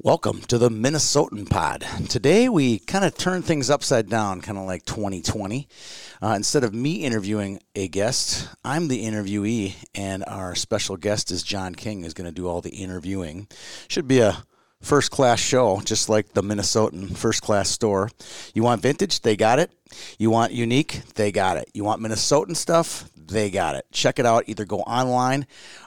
Welcome to the Minnesotan Pod. Today we kind of turn things upside down, kind of like 2020. Uh, instead of me interviewing a guest, I'm the interviewee, and our special guest is John King, who's going to do all the interviewing. Should be a first class show, just like the Minnesotan first class store. You want vintage? They got it. You want unique? They got it. You want Minnesotan stuff? They got it. Check it out. Either go online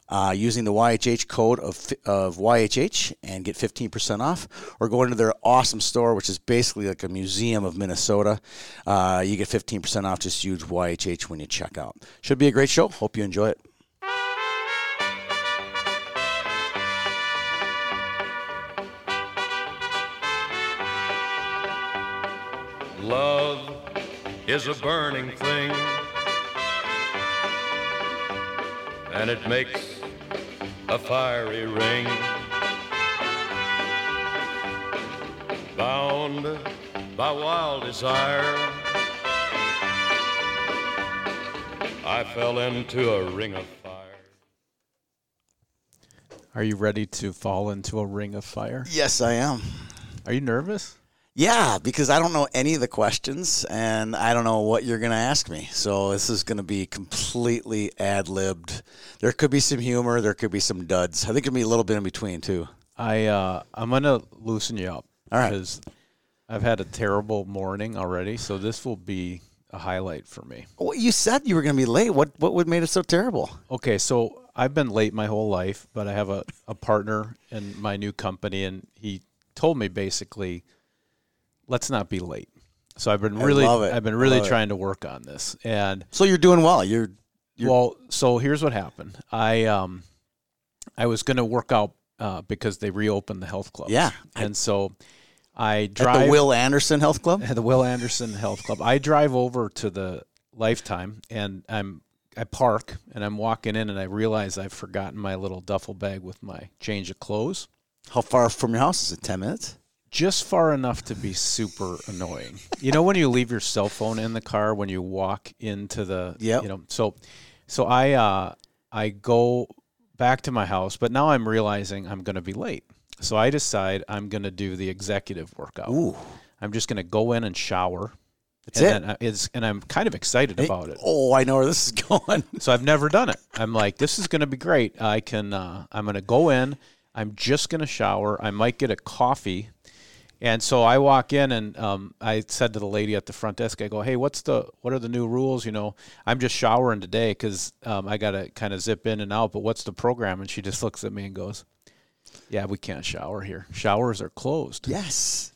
uh, using the YHH code of, of YHH and get 15% off, or go into their awesome store, which is basically like a museum of Minnesota. Uh, you get 15% off. Just use YHH when you check out. Should be a great show. Hope you enjoy it. Love is a burning thing, and it makes a fiery ring. Bound by wild desire, I fell into a ring of fire. Are you ready to fall into a ring of fire? Yes, I am. Are you nervous? Yeah, because I don't know any of the questions and I don't know what you're going to ask me. So this is going to be completely ad libbed. There could be some humor, there could be some duds. I think it'll be a little bit in between too. I uh, I'm gonna loosen you up. All right. Because I've had a terrible morning already, so this will be a highlight for me. Well, you said you were going to be late. What what would made it so terrible? Okay, so I've been late my whole life, but I have a, a partner in my new company, and he told me basically, let's not be late. So I've been I really. I've been really trying to work on this, and So you're doing well. You're You're- well, so here's what happened. I um, I was going to work out uh, because they reopened the health club. Yeah, I- and so I at drive the Will Anderson Health Club. at the Will Anderson Health Club. I drive over to the Lifetime, and I'm I park, and I'm walking in, and I realize I've forgotten my little duffel bag with my change of clothes. How far from your house is it? Ten minutes. Just far enough to be super annoying. You know when you leave your cell phone in the car when you walk into the yeah. you know so so I uh I go back to my house, but now I'm realizing I'm going to be late. So I decide I'm going to do the executive workout. Ooh, I'm just going to go in and shower. that's and it. I- it's and I'm kind of excited about it. Oh, I know where this is going. So I've never done it. I'm like, this is going to be great. I can. Uh, I'm going to go in. I'm just going to shower. I might get a coffee. And so I walk in and um, I said to the lady at the front desk, I go, "Hey, what's the what are the new rules? You know, I'm just showering today because um, I got to kind of zip in and out. But what's the program?" And she just looks at me and goes, "Yeah, we can't shower here. Showers are closed." yes.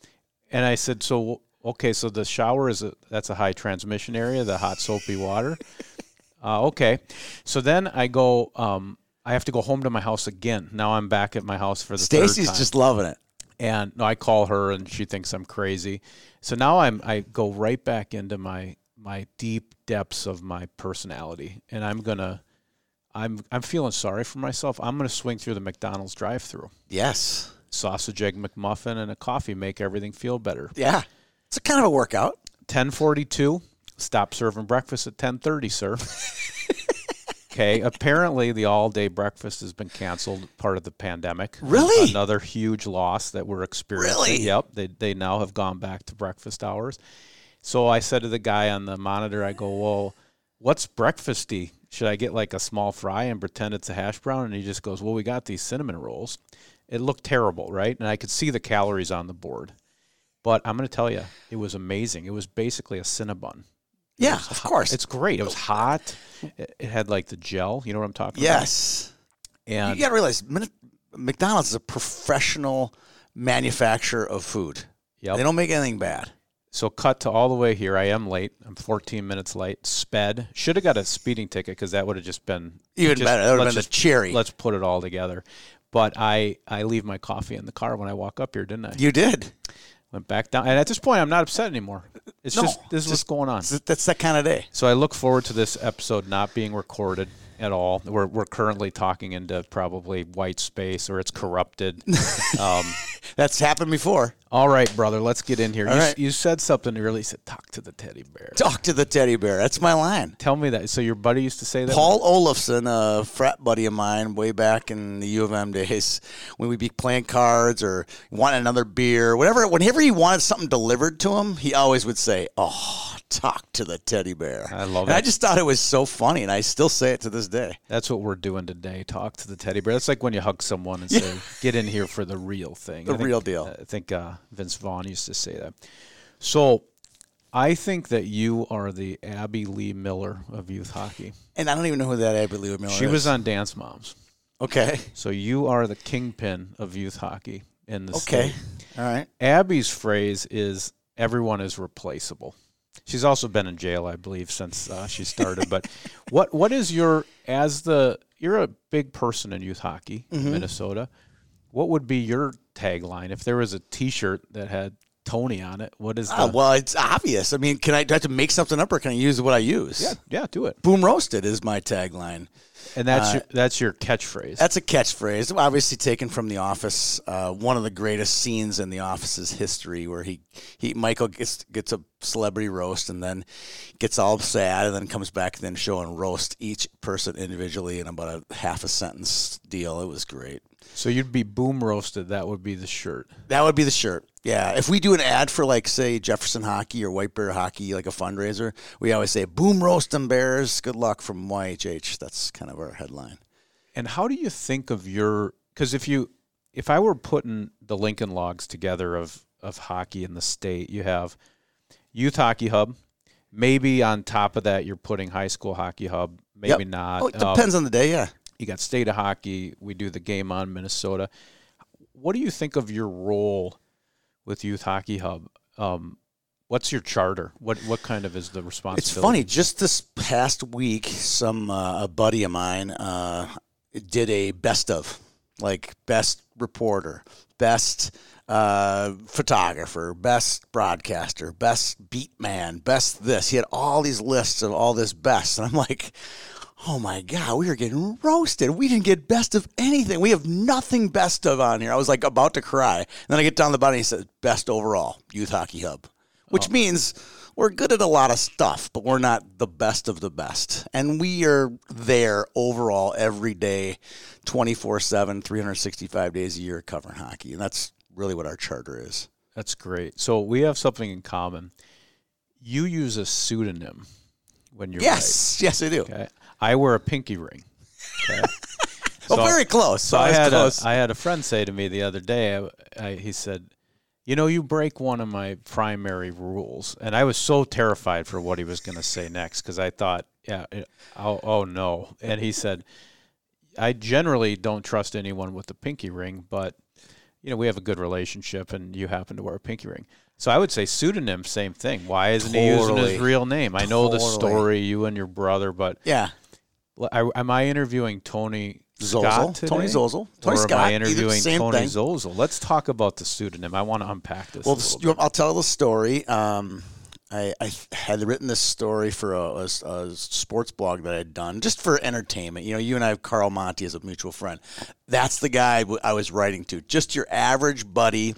And I said, "So okay, so the shower is a that's a high transmission area, the hot soapy water." uh, okay, so then I go. Um, I have to go home to my house again. Now I'm back at my house for the third Stacy's just loving it. And no, I call her and she thinks I'm crazy. So now I'm I go right back into my my deep depths of my personality, and I'm gonna. I'm I'm feeling sorry for myself. I'm gonna swing through the McDonald's drive-through. Yes. Sausage egg McMuffin and a coffee make everything feel better. Yeah. It's a kind of a workout. 1042 stop serving breakfast at 1030 sir okay. Apparently the all-day breakfast has been canceled part of the pandemic. Really? another huge loss that we're experiencing. Really? yep. They, they now have gone back to breakfast hours. So i said to the guy on the monitor i go well what's breakfasty? Should i get like a small fry and pretend it's a hash brown? And he just goes well we got these cinnamon rolls. It looked terrible right? And i could see the calories on the board. But i'm going to tell you it was amazing. It was basically a cinnabon Yeah, of course. it's great. It was hot. It, had like the gel. You know what I'm talking yes. about? Yes. And you got to realize McDonald's is a professional manufacturer of food. Yep. They don't make anything bad. so cut to all the way here. I am late. I'm 14 minutes late. Sped. Should have got a speeding ticket because that would have just been Even just- better. That would have been the cherry. Let's put it all together. But I I leave my coffee in the car when I walk up here, didn't I? You did. Went back down, and at this point, I'm not upset anymore. It's No, just this is what's going on. That's- That's that kind of day. So I look forward to this episode not being recorded at all. We're we're currently talking into probably white space or it's corrupted. um, That's happened before. All right, brother, let's get in here. You, right. you said something earlier. You said, talk to the teddy bear. Talk to the teddy bear. That's my line. Tell me that. So your buddy used to say that? Paul Olafson, a frat buddy of mine, way back in the U of M days, when we'd be playing cards or want another beer, whatever. Whenever he wanted something delivered to him, he always would say, "Oh, talk to the teddy bear." I love and I just thought it was so funny, and I still say it to this day. That's what we're doing today. Talk to the teddy bear. That's like when you hug someone and say, "Get in here for the real thing." The think- real deal. I think uh, Vince Vaughn used to say that. So, I think that you are the Abby Lee Miller of youth hockey. And I don't even know who that Abby Lee Miller She is. She was on Dance Moms. okay. So you are the kingpin of youth hockey in the Okay. state. All right. Abby's phrase is "everyone is replaceable." She's also been in jail, I believe, since uh, she started. but what what is your as the you're a big person in youth hockey Mm-hmm. in Minnesota? What would be your tagline if there was a T-shirt that had Tony on it? What is the Uh, well, it's obvious. I mean, can I do I have to make something up or can I use what I use? yeah yeah do it Boom roasted is my tagline. and that's your, that's your catchphrase. Uh, That's a catchphrase, obviously taken from The Office. Uh, one of the greatest scenes in The Office's history, where he, he Michael gets gets a celebrity roast and then gets all sad and then comes back and then show and roast each person individually in about a half a sentence deal. It was great. so you'd be boom roasted. That would be the shirt. That would be the shirt. Yeah. If we do an ad for like say Jefferson Hockey or White Bear Hockey, like a fundraiser, we always say "Boom roast them Bears." Good luck from YHH. That's kind of our headline. And how do you think of your? Because if you, if I were putting the Lincoln logs together of of hockey in the state, you have youth hockey hub. Maybe on top of that, you're putting high school hockey hub. Maybe Yep. not. Oh, it Um, depends on the day. Yeah. you got state of hockey. We do the game on Minnesota. What do you think of your role with youth hockey hub? Um, what's your charter? What what kind of is the responsibility? It's funny. Just this past week, some uh, a buddy of mine uh, did a best of, like best reporter, best uh, photographer, best broadcaster, best beat man, best this. He had all these lists of all this best, and I'm like. Oh my God, we are getting roasted. We didn't get best of anything. We have nothing best of on here. I was like about to cry. And then I get down the bottom and he says, best overall, Youth Hockey Hub, which oh. means we're good at a lot of stuff, but we're not the best of the best. And we are there overall every day, 24 7, 365 days a year covering hockey. And that's really what our charter is. That's great. So we have something in common. You use a pseudonym when you're Yes, yes, I do. Okay. I wear a pinky ring. Okay. Oh, So- very close. So So I had a, close. I had a friend say to me the other day. I, I, he said, "You know, you break one of my primary rules," and I was so terrified for what he was going to say next because I thought, "Yeah, it, oh, oh no!" And he said, "I generally don't trust anyone with a pinky ring, but you know, we have a good relationship, and you happen to wear a pinky ring." So I would say pseudonym, same thing. Why isn't he using his real name? I know the story, you and your brother, but yeah. I, am I interviewing Tony Zozel. Today? Tony Zozel. Tony or Scott. am I interviewing Tony thing. Zozel? Let's talk about the pseudonym. I want to unpack this. Well, a little you I'll tell the story. Um, I, I had written this story for a, a, a sports blog that I'd done just for entertainment. You know, you and I have Carl Monty as a mutual friend. That's the guy I was writing to. Just your average buddy.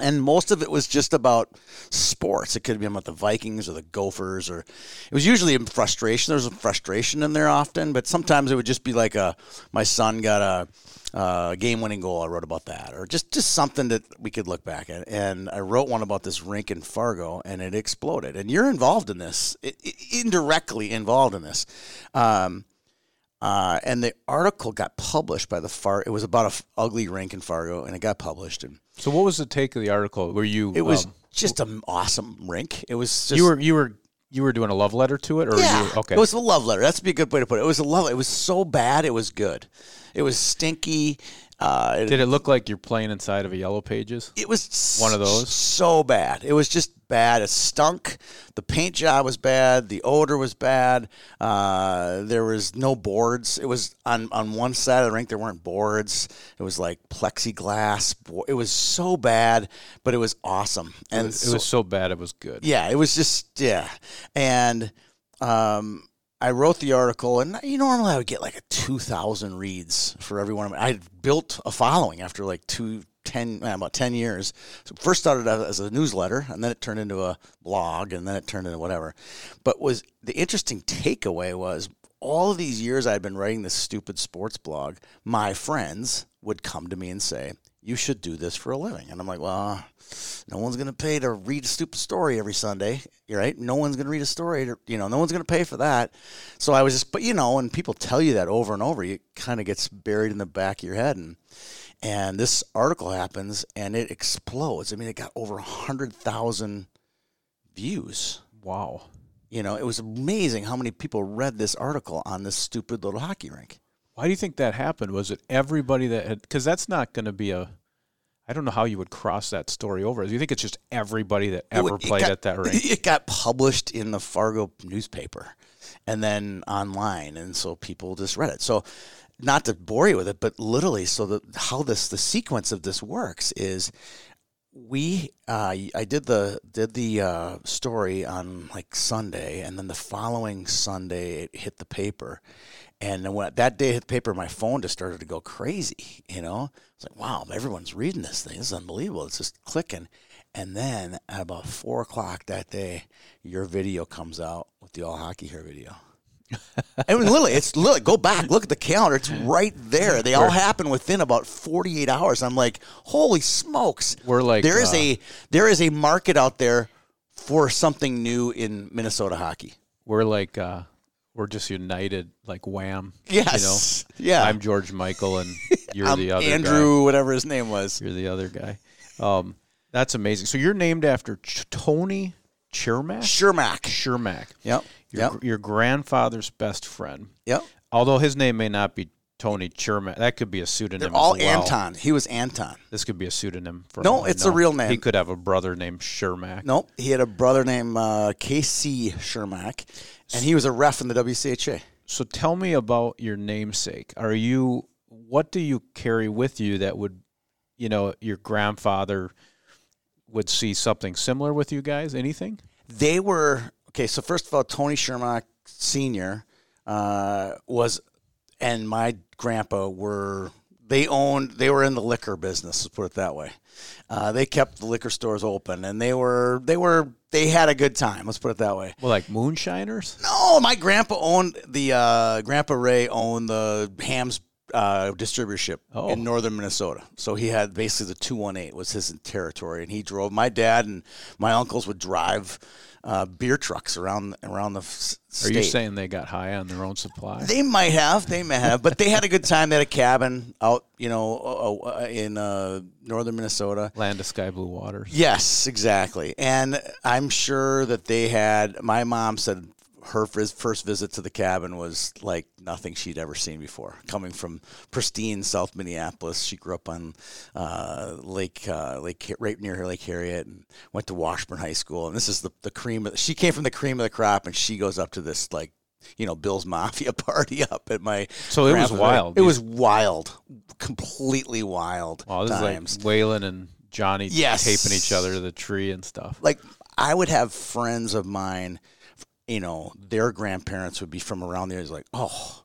And most of it was just about sports. It could been about the Vikings or the Gophers, or it was usually in frustration. There was frustration in there often, but sometimes it would just be like a my son got a, a game-winning goal. I wrote about that, or just just something that we could look back at. And I wrote one about this rink in Fargo, and it exploded. And you're involved in this, i i indirectly involved in this. Um, uh, and the article got published by the Far. It was about a f- ugly rink in Fargo, and it got published. And. So, what was the take of the article? Were you? it was um, just an awesome rink. It was just you were you were you were doing a love letter to it, or yeah. you were, okay? It was a love letter. That's be a good way to put it. It was a love. It was so bad. It was good. It was stinky. Uh, Did it look like you're playing inside of a Yellow Pages? it was One of those? so bad. It was just bad. It stunk. The paint job was bad. The odor was bad. Uh, there was no boards. It was on on one side of the rink. There weren't boards. It was like plexiglass. It was so bad, but it was awesome. And It was so bad, it was good. yeah, it was just yeah, and um, I wrote the article, and you know, normally I would get like a two thousand reads for every one of them. I built a following after like two 10 eh, about 10 years. So first started as a newsletter and then it turned into a blog and then it turned into whatever. But was the interesting takeaway was all of these years i'd been writing this stupid sports blog my friends would come to me and say you should do this for a living. And i'm like well no one's going to pay to read a stupid story every sunday right? No one's going to read a story to, you know no one's going to pay for that. So i was just but you know when people tell you that over and over it kind of gets buried in the back of your head and and this article happens and it explodes. I mean, it got over 100,000 views. Wow. You know, it was amazing how many people read this article on this stupid little hockey rink. Why do you think that happened? Was it everybody that had, because that's not going to be a, I don't know how you would cross that story over. Do you think it's just everybody that ever It played got- at that rink? It got published in the Fargo newspaper and then online. And so people just read it. So, not to bore you with it, but literally, so that how this, the sequence of this works is we uh, I did the did the uh, story on like Sunday, and then the following Sunday it hit the paper, and when that day hit the paper, my phone just started to go crazy. You know, it's like wow, everyone's reading this thing. This is unbelievable. It's just clicking, and then at about four o'clock that day, your video comes out with the all hockey hair video. I mean, literally, it's literally go back, look at the calendar. It's right there. They all happen within about forty-eight hours. I'm like, holy smokes! We're like, there is uh, a there is a market out there for something new in Minnesota hockey. We're like, uh, we're just united like Wham. Yes, You know, yeah. I'm George Michael and you're the other guy. Andrew, whatever his name was. You're the other guy. Um, that's amazing. So you're named after Ch- Tony Chermak? Shermack. Shermack. Yep. Your, Yep. your grandfather's best friend. Yep. Although his name may not be Tony Chermak. That could be a pseudonym. They're all well. Anton. He was Anton. This could be a pseudonym for No, it's a real name. He could have a brother named Shermack. Nope. He had a brother named uh, KC Shermack, and he was a ref in the WCHA. So tell me about your namesake. Are you what do you carry with you that would you know, your grandfather would see something similar with you guys? Anything? They were okay. So first of all, Tony Shermack Senior uh, was, and my grandpa were. They owned. They were in the liquor business. Let's put it that way. Uh, they kept the liquor stores open, and they were. They were. They had a good time. Let's put it that way. Well, like moonshiners? No, my grandpa owned the. Uh, grandpa Ray owned the Hamm's uh, distributorship Oh. in northern Minnesota. So he had basically the two one eight was his territory, and he drove. My dad and my uncles would drive uh, beer trucks around around the s- Are you saying they got high on their own supply? They might have, they may have, but they had a good time. They had a cabin out, you know, uh, in uh, northern Minnesota. Land of sky blue waters. Yes, exactly. And I'm sure that they had. My mom said her first visit to the cabin was like nothing she'd ever seen before. Coming from pristine South Minneapolis, she grew up on uh, Lake uh, Lake right near Lake Harriet, and went to Washburn High School. And this is the the cream. Of, she came from the cream of the crop, and she goes up to this like. You know, Bill's Mafia party up at my. So it was wild. It was wild, completely wild. Wow, this times. is like Waylon and Johnny Yes. taping each other to the tree and stuff. like I would have friends of mine, you know, their grandparents would be from around there. It's like, oh,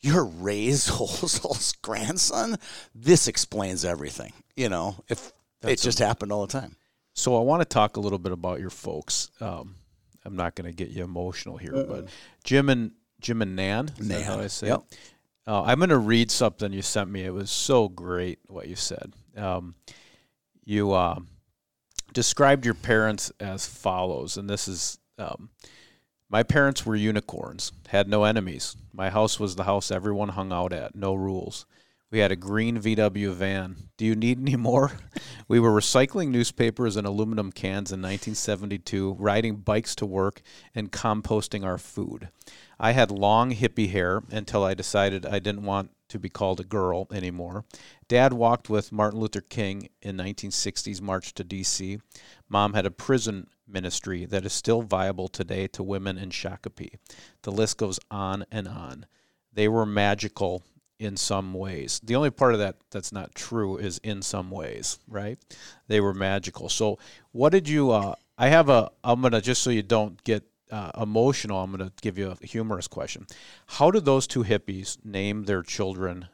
you're Ray's Holzol's grandson. This explains everything. You know, if That's it just happened all the time. So I want to talk a little bit about your folks. Um, I'm not going to get you emotional here, but Jim and Jim and Nan. That how I say yep. Uh, I'm going to read something you sent me. It was so great what you said. Um, you uh, described your parents as follows, and this is um, my parents were unicorns, had no enemies. My house was the house everyone hung out at, no rules. We had a green VW van. Do you need any more? we were recycling newspapers and aluminum cans in 1972, riding bikes to work, and composting our food. I had long hippie hair until I decided I didn't want to be called a girl anymore. Dad walked with Martin Luther King in 1960s march to D.C. Mom had a prison ministry that is still viable today to women in Shakopee. The list goes on and on. They were magical in some ways. The only part of that that's not true is in some ways, right? They were magical. So, what did you? Uh, I have a. I'm gonna just so you don't get uh, emotional. I'm gonna give you a humorous question. How did those two hippies name their children?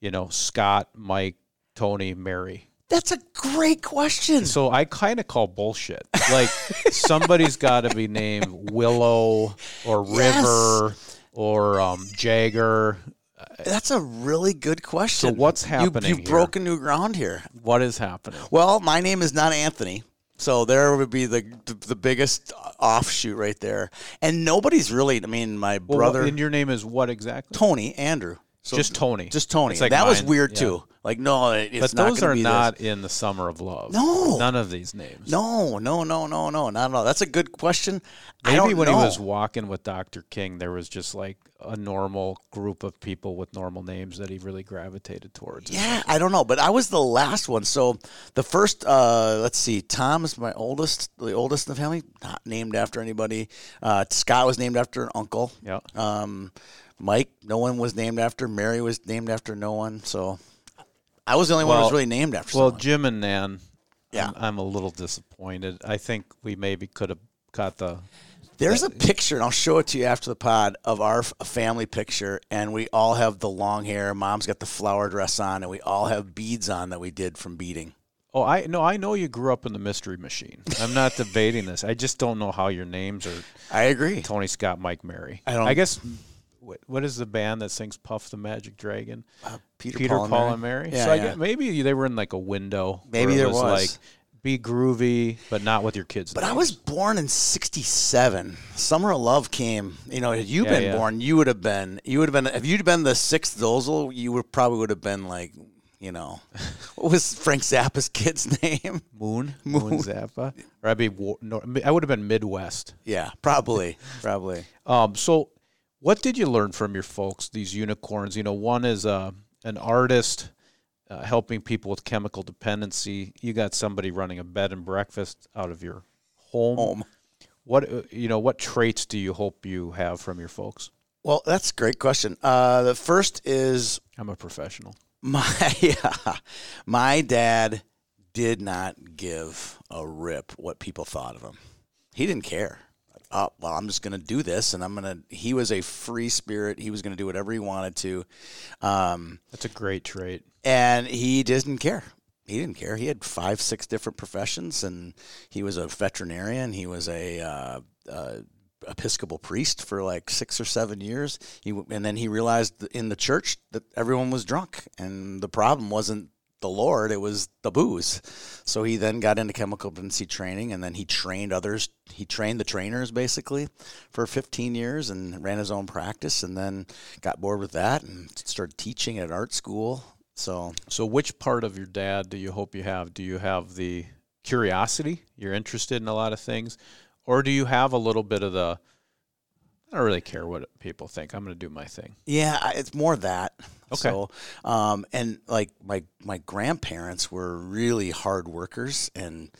You know, Scott, Mike, Tony, Mary. That's a great question. So I kind of call bullshit. Like somebody's got to be named Willow or Yes. River or um, Jagger. That's a really good question. So what's happening You've here? broken new ground here. What is happening? Well, my name is not Anthony. So there would be the the, biggest offshoot right there. And nobody's really I mean my Well, brother and your name is what exactly? Tony Andrew. So Just Tony. Just Tony. Like that was weird yeah. too. Like no, it- it's But not those are be this. not in the summer of love. No. none of these names. No, no, no, no, no, not at all. That's a good question. Maybe when know. he was walking with Dr. King, there was just like a normal group of people with normal names that he really gravitated towards. Yeah, I don't know, but I was the last one. So the first, uh, let's see, Tom is my oldest, the oldest in the family, not named after anybody. Uh, Scott was named after an uncle. Yeah. Um, Mike, no one was named after. Mary was named after no one. So I was the only one who was really named after. Well, someone. Jim and Nan, Yeah. I'm, I'm a little disappointed. I think we maybe could have got the. There's a picture, and I'll show it to you after the pod of our f- family picture, and we all have the long hair. Mom's got the flower dress on, and we all have beads on that we did from beading. Oh, I no, I know you grew up in the Mystery Machine. I'm not debating this. I just don't know how your names are I agree. Tony Scott, Mike Mary. I don't- I guess. What, what is the band that sings "Puff the Magic Dragon"? Peter, Peter, Paul, Paul, and Mary. and Mary. Yeah, so I yeah. get, maybe they were in like a window. Maybe there was. like be groovy, but not with your kids. But I was born in '67. Summer of Love came. You know, had you Yeah, been born, you would have been. You would have been. If you'd been the sixth Dozel, you would probably would have been like, you know, what was Frank Zappa's kid's name? Moon, Moon, Zappa, or I'd be I would have been Midwest. Yeah, probably, probably. Um, so, what did you learn from your folks? These unicorns. You know, one is uh, an artist uh, helping people with chemical dependency. You got somebody running a bed and breakfast out of your home. Home. What uh, you know? What traits do you hope you have from your folks? Well, that's a great question. Uh, the first is I'm a professional. my yeah, my dad did not give a rip what people thought of him. He didn't care. Oh, well, I'm just going to do this, and I'm going to. He was a free spirit. He was going to do whatever he wanted to, um, That's a great trait. and he didn't care. He didn't care. He had five, six different professions, and he was a veterinarian. He was a uh, uh, Episcopal priest for like six or seven years. He and then he realized in the church that everyone was drunk, and the problem wasn't the Lord; it was the booze. So he then got into chemical dependency training, and then he trained others. He trained the trainers basically for 15 years, and ran his own practice, and then got bored with that and started teaching at art school. So So, which part of your dad do you hope you have? Do you have the curiosity? You're interested in a lot of things, or do you have a little bit of the? I don't really care what people think. I'm going to do my thing. Yeah, it's more that. Okay. So, um, and like my my grandparents were really hard workers and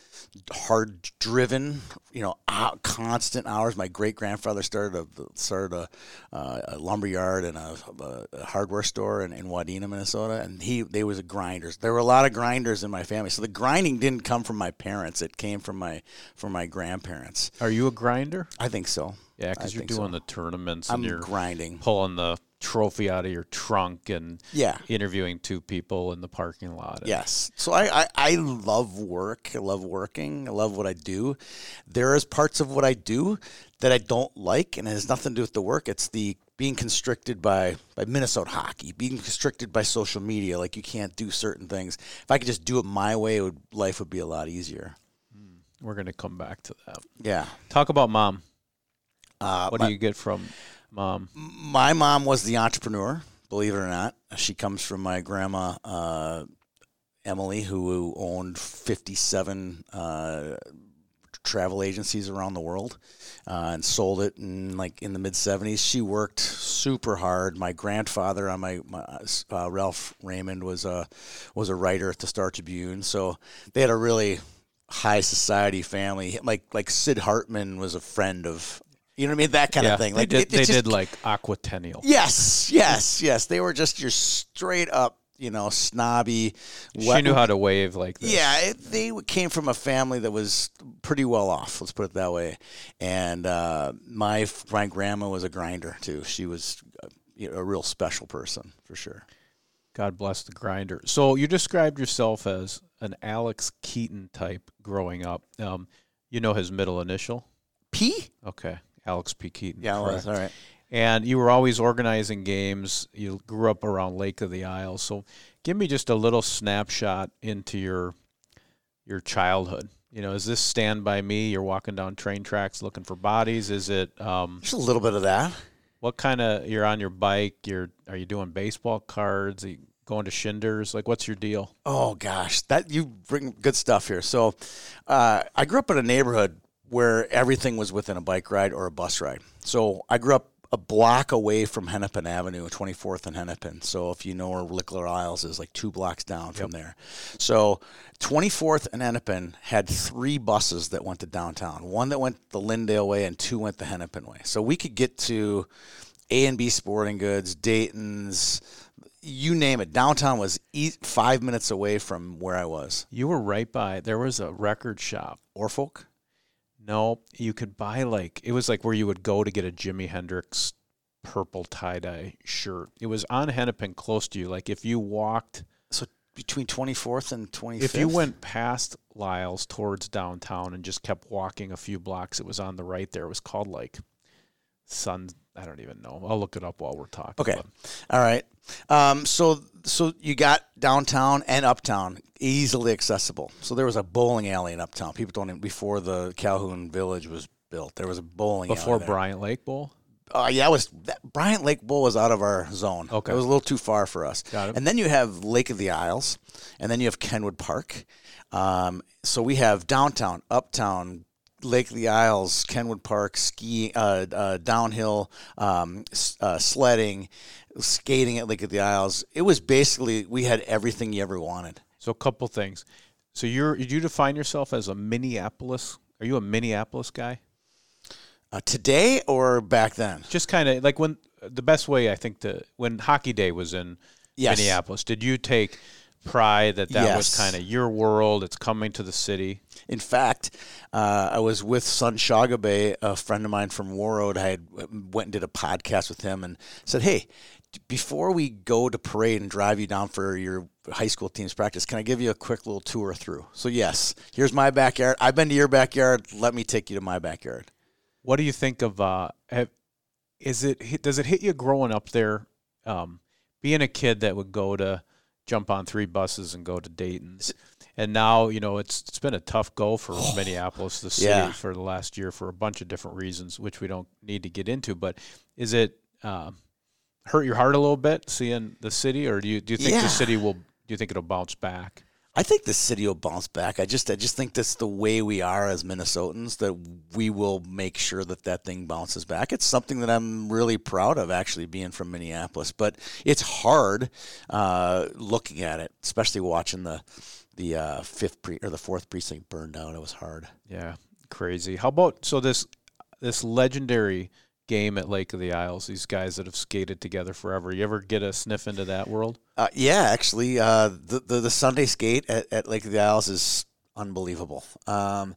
hard driven. You know, out, constant hours. My great grandfather started a started a, uh, a lumber yard and a, a hardware store in, in Wadena, Minnesota, and he they was a grinders. There were a lot of grinders in my family. So the grinding didn't come from my parents. It came from my from my grandparents. Are you a grinder? I think so. Yeah, because you're think so. doing the tournaments I'm and you're grinding. pulling the trophy out of your trunk and Yeah. interviewing two people in the parking lot. Yes. So I, I, I love work. I love working. I love what I do. There is parts of what I do that I don't like, and it has nothing to do with the work. It's the being constricted by, by Minnesota hockey, being constricted by social media. Like you can't do certain things. If I could just do it my way, it would, life would be a lot easier. We're going to come back to that. Yeah. Talk about mom. Uh, What my, do you get from mom? my mom was the entrepreneur, believe it or not. She comes from my grandma, uh, Emily, who owned 57 uh, travel agencies around the world uh, and sold it in like in the mid 70s. She worked super hard. My grandfather on my, my uh, Ralph Raymond was a was a writer at the Star Tribune, so they had a really high society family. Like like Sid Hartman was a friend of. You know what I mean? That kind yeah, of thing. they Like did. it- they just- did like aquatennial. Yes, yes, yes. They were just your straight up, you know, snobby. She knew how to wave like this. Yeah, it, they came from a family that was pretty well off. Let's put it that way. And uh, my my grandma was a grinder too. She was uh, you know, a real special person for sure. God bless the grinder. So you described yourself as an Alex Keaton type growing up. Um, you know his middle initial? P? Okay. Alex P. Keaton. Yeah, it was. All right. And you were always organizing games. You grew up around Lake of the Isles. So give me just a little snapshot into your your childhood. You know, is this Stand By Me? You're walking down train tracks looking for bodies? Is it um, Just a little bit of that. what kind of you're on your bike? You're are you doing baseball cards? Are you going to shinders? Like what's your deal? Oh gosh, that you bring good stuff here. So, uh, I grew up in a neighborhood where everything was within a bike ride or a bus ride. So I grew up a block away from Hennepin Avenue, 24th and Hennepin. So if you know where Lickler Isles is, like two blocks down from there. So 24th and Hennepin had three buses that went to downtown. One that went the Lyndale way, and two went the Hennepin way. So we could get to A and B Sporting Goods, Dayton's, you name it. Downtown was e- five minutes away from where I was. You were right by. There was a record shop. Orfolk. No, you could buy like it was like where you would go to get a Jimi Hendrix purple tie dye shirt. It was on Hennepin, close to you. Like if you walked, So between 24th and 25th. if you went past Lyle's towards downtown and just kept walking a few blocks, it was on the right there. It was called like Sun. I don't even know. I'll look it up while we're talking. Okay. but- All right. Um, so so you got downtown and uptown easily accessible. So there was a bowling alley in uptown. People don't even, before the Calhoun Village was built. There was a bowling before. Bryant Lake Bowl. Uh, yeah, it was that, Bryant Lake Bowl was out of our zone. Okay. it was a little too far for us. Got it. And then you have Lake of the Isles, and then you have Kenwood Park. Um, so we have downtown, uptown, Lake of the Isles, Kenwood Park, ski, uh, uh, downhill, um, uh, sledding, skating at Lake of the Isles. It was basically we had everything you ever wanted. So a couple things. So you're did you define yourself as a Minneapolis? Are you a Minneapolis guy? Uh, today or back then? just kind of like when the best way I think to when Hockey Day was in Yes. Minneapolis. Did you take pride that that was kind of your world? It's coming to the city. In fact, uh, I was with Sun Shagabe, a friend of mine from Warroad. I had went and did a podcast with him and said, "Hey, before we go to parade and drive you down for your high school team's practice, can I give you a quick little tour through?" So yes, here's my backyard. I've been to your backyard. Let me take you to my backyard. What do you think of? Uh, have, is it does it hit you growing up there, um, being a kid that would go to jump on three buses and go to Dayton's, and now you know it's it's been a tough go for Minneapolis, the city, Yeah. for the last year for a bunch of different reasons, which we don't need to get into. But is it uh, hurt your heart a little bit seeing the city, or do you do you think Yeah. the city will? Do you think it'll bounce back? I think the city will bounce back. I just, I just think that's the way we are as Minnesotans. That we will make sure that that thing bounces back. It's something that I'm really proud of, actually, being from Minneapolis. But it's hard uh, looking at it, especially watching the the uh, fifth pre- or the fourth precinct burned down. It was hard. Yeah, crazy. How about so this this legendary game at Lake of the Isles? These guys that have skated together forever. You ever get a sniff into that world? Uh, yeah, actually, uh, the, the the Sunday skate at, at Lake of the Isles is unbelievable. Um,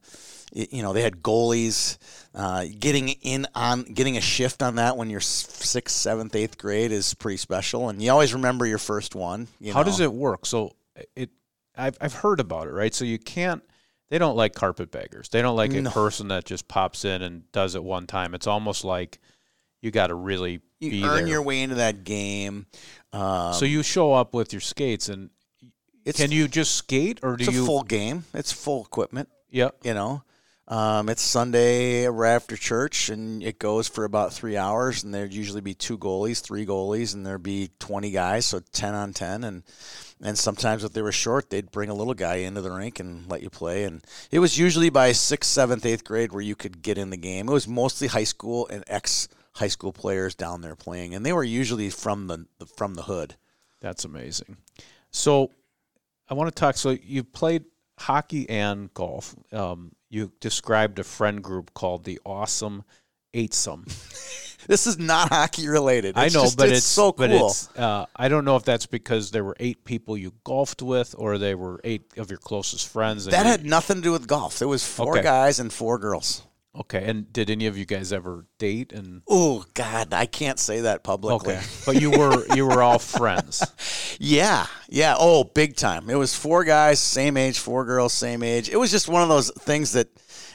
you know, they had goalies. Uh, getting in on getting a shift on that when you're sixth, seventh, eighth grade is pretty special, and you always remember your first one. You How know. does it work? So it, I've I've heard about it, right? So you can't. They don't like carpetbaggers. They don't like a person that just pops in and does it one time. It's almost like you got to really You be earn there. your way into that game. Um, so you show up with your skates, and it's can you just skate, or do it's a you? full game. It's full equipment. yeah. you know um, it's sunday right after church and it goes for about three hours and there'd usually be two goalies three goalies and there'd be 20 guys so 10 on 10 and and sometimes if they were short they'd bring a little guy into the rink and let you play and it was usually by sixth seventh eighth grade where you could get in the game it was mostly high school and ex high school players down there playing and they were usually from the from the hood That's amazing. So, I want to talk. So, you played hockey and golf. Um, you described a friend group called the Awesome Eightsome. this is not hockey related I know, just- but it's, it's, so cool But it's, uh, I don't know if that's because there were eight people you golfed with, or they were eight of your closest friends. that you- had nothing to do with golf. There was four Okay. guys and four girls. Okay, and did any of you guys ever date? And Oh God, I can't say that publicly. okay, but you were you were all friends. Yeah, yeah. Oh, big time. It was four guys, same age, four girls, same age. It was just one of those things that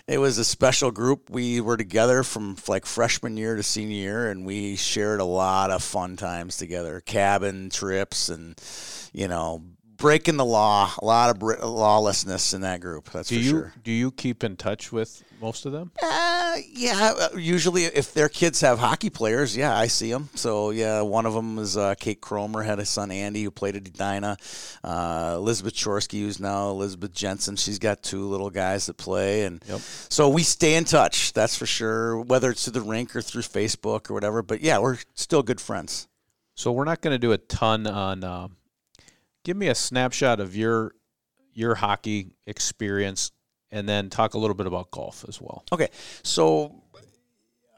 it was a special group. We were together from like freshman year to senior year, and we shared a lot of fun times together, cabin trips, and you know, breaking the law. A lot of br- lawlessness in that group. That's Do for you sure. do you keep in touch with most of them? Uh, yeah, uh, usually if their kids have hockey players, yeah, I see them. So yeah, one of them is uh, Kate Cromer, had a son Andy who played at Edina. Uh, Elizabeth Chorsky, who's now Elizabeth Jensen, she's got two little guys that play, and Yep. so we stay in touch. That's for sure, whether it's through the rink or through Facebook or whatever. But yeah, we're still good friends. So we're not going to do a ton on. Uh, give me a snapshot of your your hockey experience, and then talk a little bit about golf as well. Okay, so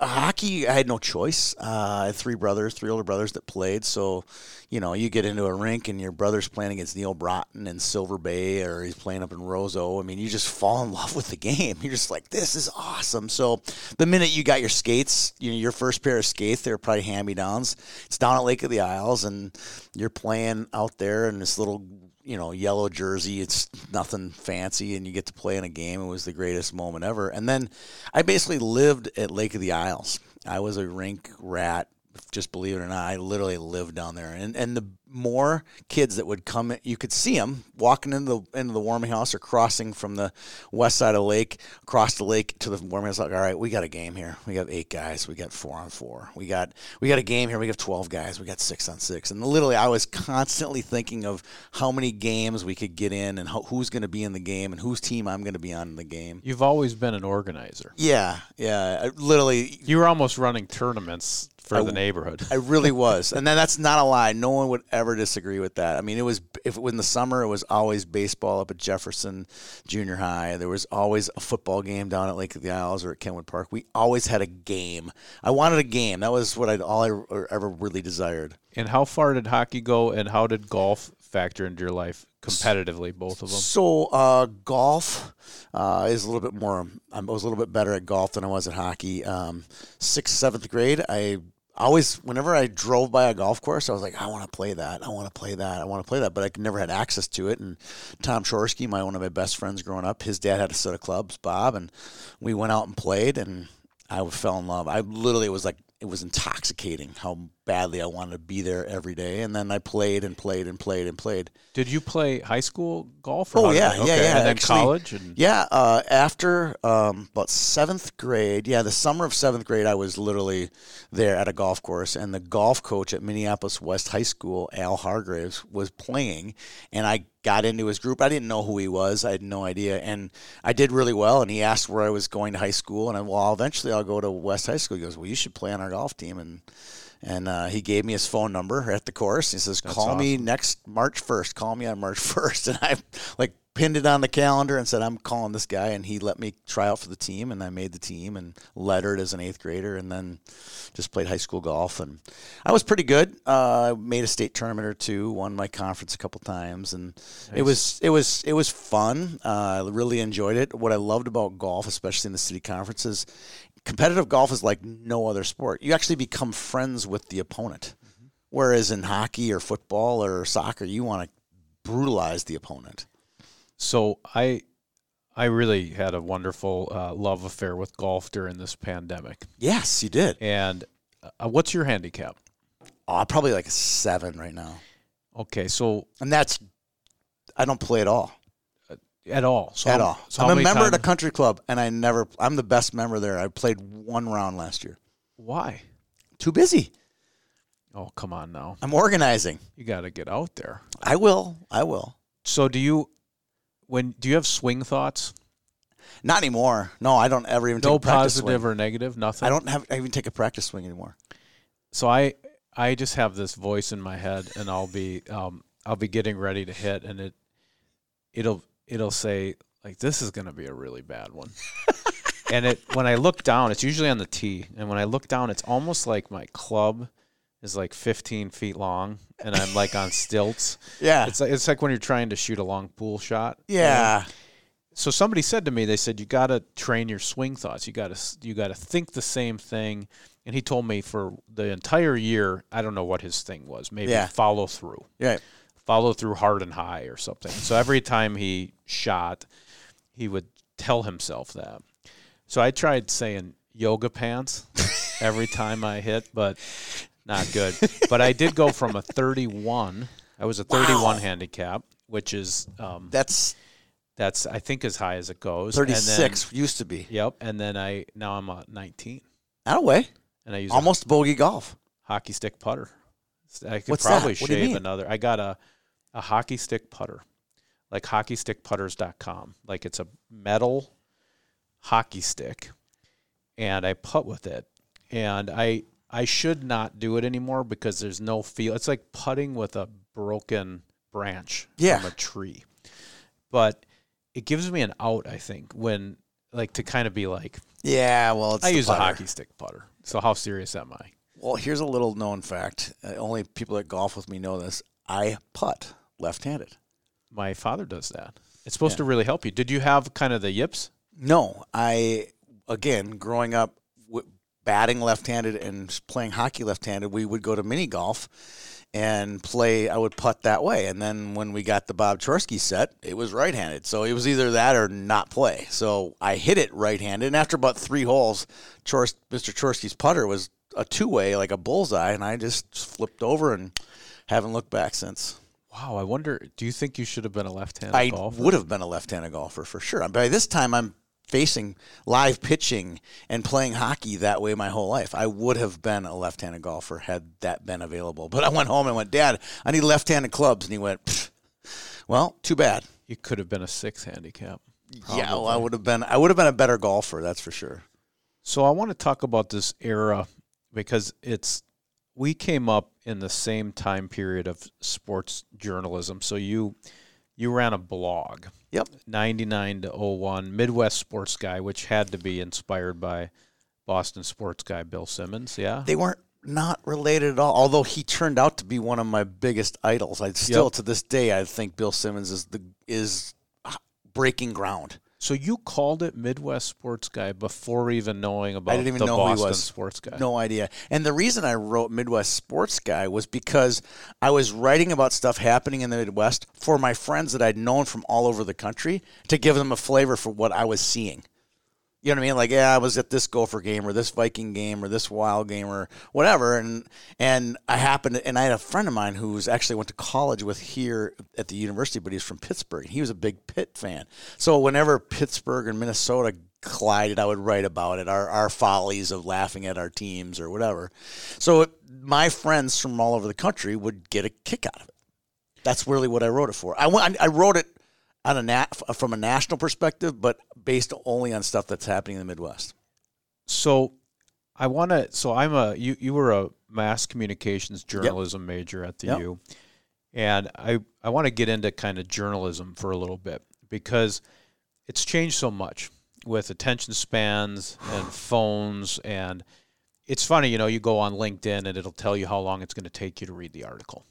hockey, I had no choice. Uh, I had three brothers, three older brothers that played. So, you know, you get into a rink and your brother's playing against Neal Broten in Silver Bay or he's playing up in Roseau. I mean, you just fall in love with the game. You're just like, this is awesome. So, the minute you got your skates, you know, your first pair of skates, they're probably hand me downs. It's down at Lake of the Isles and you're playing out there in this little you know, yellow jersey. It's nothing fancy, and you get to play in a game. It was the greatest moment ever. And then I basically lived at Lake of the Isles. I was a rink rat. Just believe it or not, I literally lived down there. And and the more kids that would come, you could see them walking into the into the warming house or crossing from the west side of the lake across the lake to the warming house. Like, all right, we got a game here. We got eight guys. We got four on four. We got we got a game here. We got twelve guys. We got six on six. And literally, I was constantly thinking of how many games we could get in and how, who's going to be in the game and whose team I'm going to be on in the game. You've always been an organizer. Yeah, yeah. I, literally, You were almost running tournaments for I- the neighborhood. I really was, and then that's not a lie. No one would ever disagree with that. I mean, it was if it was in the summer, it was always baseball up at Jefferson Junior High. There was always a football game down at Lake of the Isles or at Kenwood Park. We always had a game. I wanted a game. That was what I'd all I ever really desired. and how far did hockey go, and how did golf factor into your life competitively? Both of them. So uh, golf uh, is a little bit more. I was a little bit better at golf than I was at hockey. Um, sixth, seventh grade, I always, whenever I drove by a golf course, I was like, I want to play that. I want to play that. I want to play that. But I never had access to it. And Tom Chorsky, my one of my best friends growing up, his dad had a set of clubs, Bob, and we went out and played, and I fell in love. I literally it was like, it was intoxicating how badly I wanted to be there every day. And then I played and played and played and played. Did you play high school golf? or Oh yeah, it- yeah, yeah. And then Actually, college, and yeah. Uh, after um, about seventh grade, yeah, the summer of seventh grade, I was literally there at a golf course, and the golf coach at Minneapolis West High School, Al Hargraves, was playing, and I got into his group. I didn't know who he was. I had no idea, and I did really well. And he asked where I was going to high school, and I well, eventually I'll go to West High School. He goes, well, you should play on our golf team, and and uh, he gave me his phone number at the course. He says, "Call me next March first. Call me on March 1st. And I like pinned it on the calendar and said, "I'm calling this guy." And he let me try out for the team, and I made the team and lettered as an eighth grader, and then just played high school golf. And I was pretty good. Uh, I made a state tournament or two, won my conference a couple times, and it was it was it was fun. Uh, I really enjoyed it. What I loved about golf, especially in the city conferences, competitive golf is like no other sport. You actually become friends with the opponent. Whereas in hockey or football or soccer, you want to brutalize the opponent. so I, I really had a wonderful uh, love affair with golf during this pandemic. Yes, you did. And uh, what's your handicap? Oh, probably like a seven right now. Okay, so And that's, I don't play at all. At all, so at all. So I'm a member at a country club, and I never, I'm the best member there. I played one round last year. Why? Too busy. Oh, come on now. I'm organizing. You got to get out there. I will. I will. So do you when do you have swing thoughts? Not anymore. No, I don't ever even take No a practice positive or negative, nothing. I don't have, I even take a practice swing anymore. so I I just have this voice in my head and I'll be um I'll be getting ready to hit and it it'll it'll say like this is going to be a really bad one. and it when I look down, it's usually on the tee and when I look down it's almost like my club is like 15 feet long and I'm like on stilts. Yeah. It's like it's like when you're trying to shoot a long pool shot. yeah. so somebody said to me, they said you got to train your swing thoughts. You got to you got to think the same thing. And he told me for the entire year, I don't know what his thing was. Maybe Yeah. follow through, Right. Follow through hard and high or something. So every time he shot, he would tell himself that. So I tried saying yoga pants every time I hit, but not good. But I did go from a 31. I was a 31 Wow. handicap, which is um, That's that's I think as high as it goes. And then- 36 used to be. Yep, and then I now I'm at 19, Out of way. and I use Almost bogey golf. hockey stick putter. I could What's probably that? What do you shave another. I got a a hockey stick putter, like hockeystickputters.com. Like it's a metal hockey stick, and I putt with it. And I I should not do it anymore because there's no feel. It's like putting with a broken branch Yeah. from a tree. But it gives me an out, I think, when like to kind of be like, Yeah, well, it's I use a hockey stick putter. So how serious am I? Well, here's a little known fact. Uh, only people that golf with me know this. I putt left-handed. My father does that. It's supposed to really help you. Did you have kind of the yips? No, I again growing up w- batting left-handed and playing hockey left-handed, we would go to mini golf and play. I would putt that way, and then when we got the Bob Chorsky set, it was right-handed. So it was either that or not play. So I hit it right-handed, and after about three holes, Chors- Mr. Chorsky's putter was a two-way, like a bullseye, and I just flipped over and haven't looked back since. Wow, I wonder. Do you think you should have been a left-handed golfer? I golfer? would have been a left-handed golfer for sure. By this time, I'm facing live pitching and playing hockey that way my whole life. I would have been a left-handed golfer had that been available. But I went home and went, Dad, I need left-handed clubs, and he went, Well, too bad. You could have been a six handicap. Yeah, well, I would have been. I would have been a better golfer. That's for sure. So I want to talk about this era because it's we came up in the same time period of sports journalism. So you you ran a blog. Yep. 99 to 01 Midwest Sports Guy, which had to be inspired by Boston sports guy Bill Simmons, yeah. They weren't not related at all. Although he turned out to be one of my biggest idols. I still, Yep. to this day, I think Bill Simmons is the is uh, breaking ground. So you called it Midwest Sports Guy before even knowing about I didn't even the know who he Boston was. Sports Guy. No idea. And the reason I wrote Midwest Sports Guy was because I was writing about stuff happening in the Midwest for my friends that I'd known from all over the country to give them a flavor for what I was seeing. You know what I mean? Like, yeah, I was at this Gopher game or this Viking game or this Wild game or whatever, and and I happened to, and I had a friend of mine who's actually went to college with here at the university, but he's from Pittsburgh. He was a big Pitt fan, so whenever Pittsburgh and Minnesota collided, I would write about it, our our follies of laughing at our teams or whatever. So it, my friends from all over the country would get a kick out of it. That's really what I wrote it for. I went, I wrote it on a nat, from a national perspective, but based only on stuff that's happening in the Midwest. So I want to. So I'm a. You you were a mass communications journalism major at the Yep. U, and I I want to get into kind of journalism for a little bit because it's changed so much with attention spans and phones and it's funny you know you go on linkedin and it'll tell you how long it's going to take you to read the article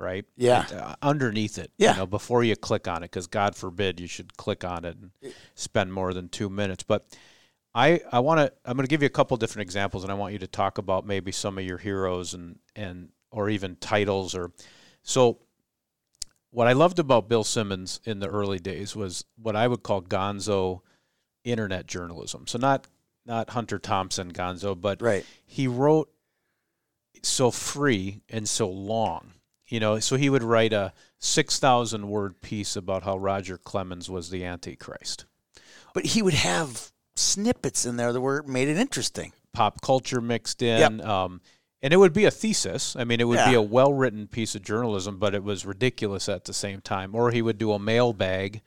right Yeah. Uh, underneath it Yeah. you know before you click on it because god forbid you should click on it and spend more than two minutes but I, I want to I'm going to give you a couple different examples and I want you to talk about maybe some of your heroes and and or even titles or so what I loved about Bill Simmons in the early days was what I would call gonzo internet journalism. So not not Hunter Thompson gonzo, but Right. he wrote so free and so long. You know, so he would write a 6,000 word piece about how Roger Clemens was the Antichrist. But he would have snippets in there that were made it interesting. pop culture mixed in. Um, and it would be a thesis. I mean, it would be a well written piece of journalism, but it was ridiculous at the same time. Or he would do a mailbag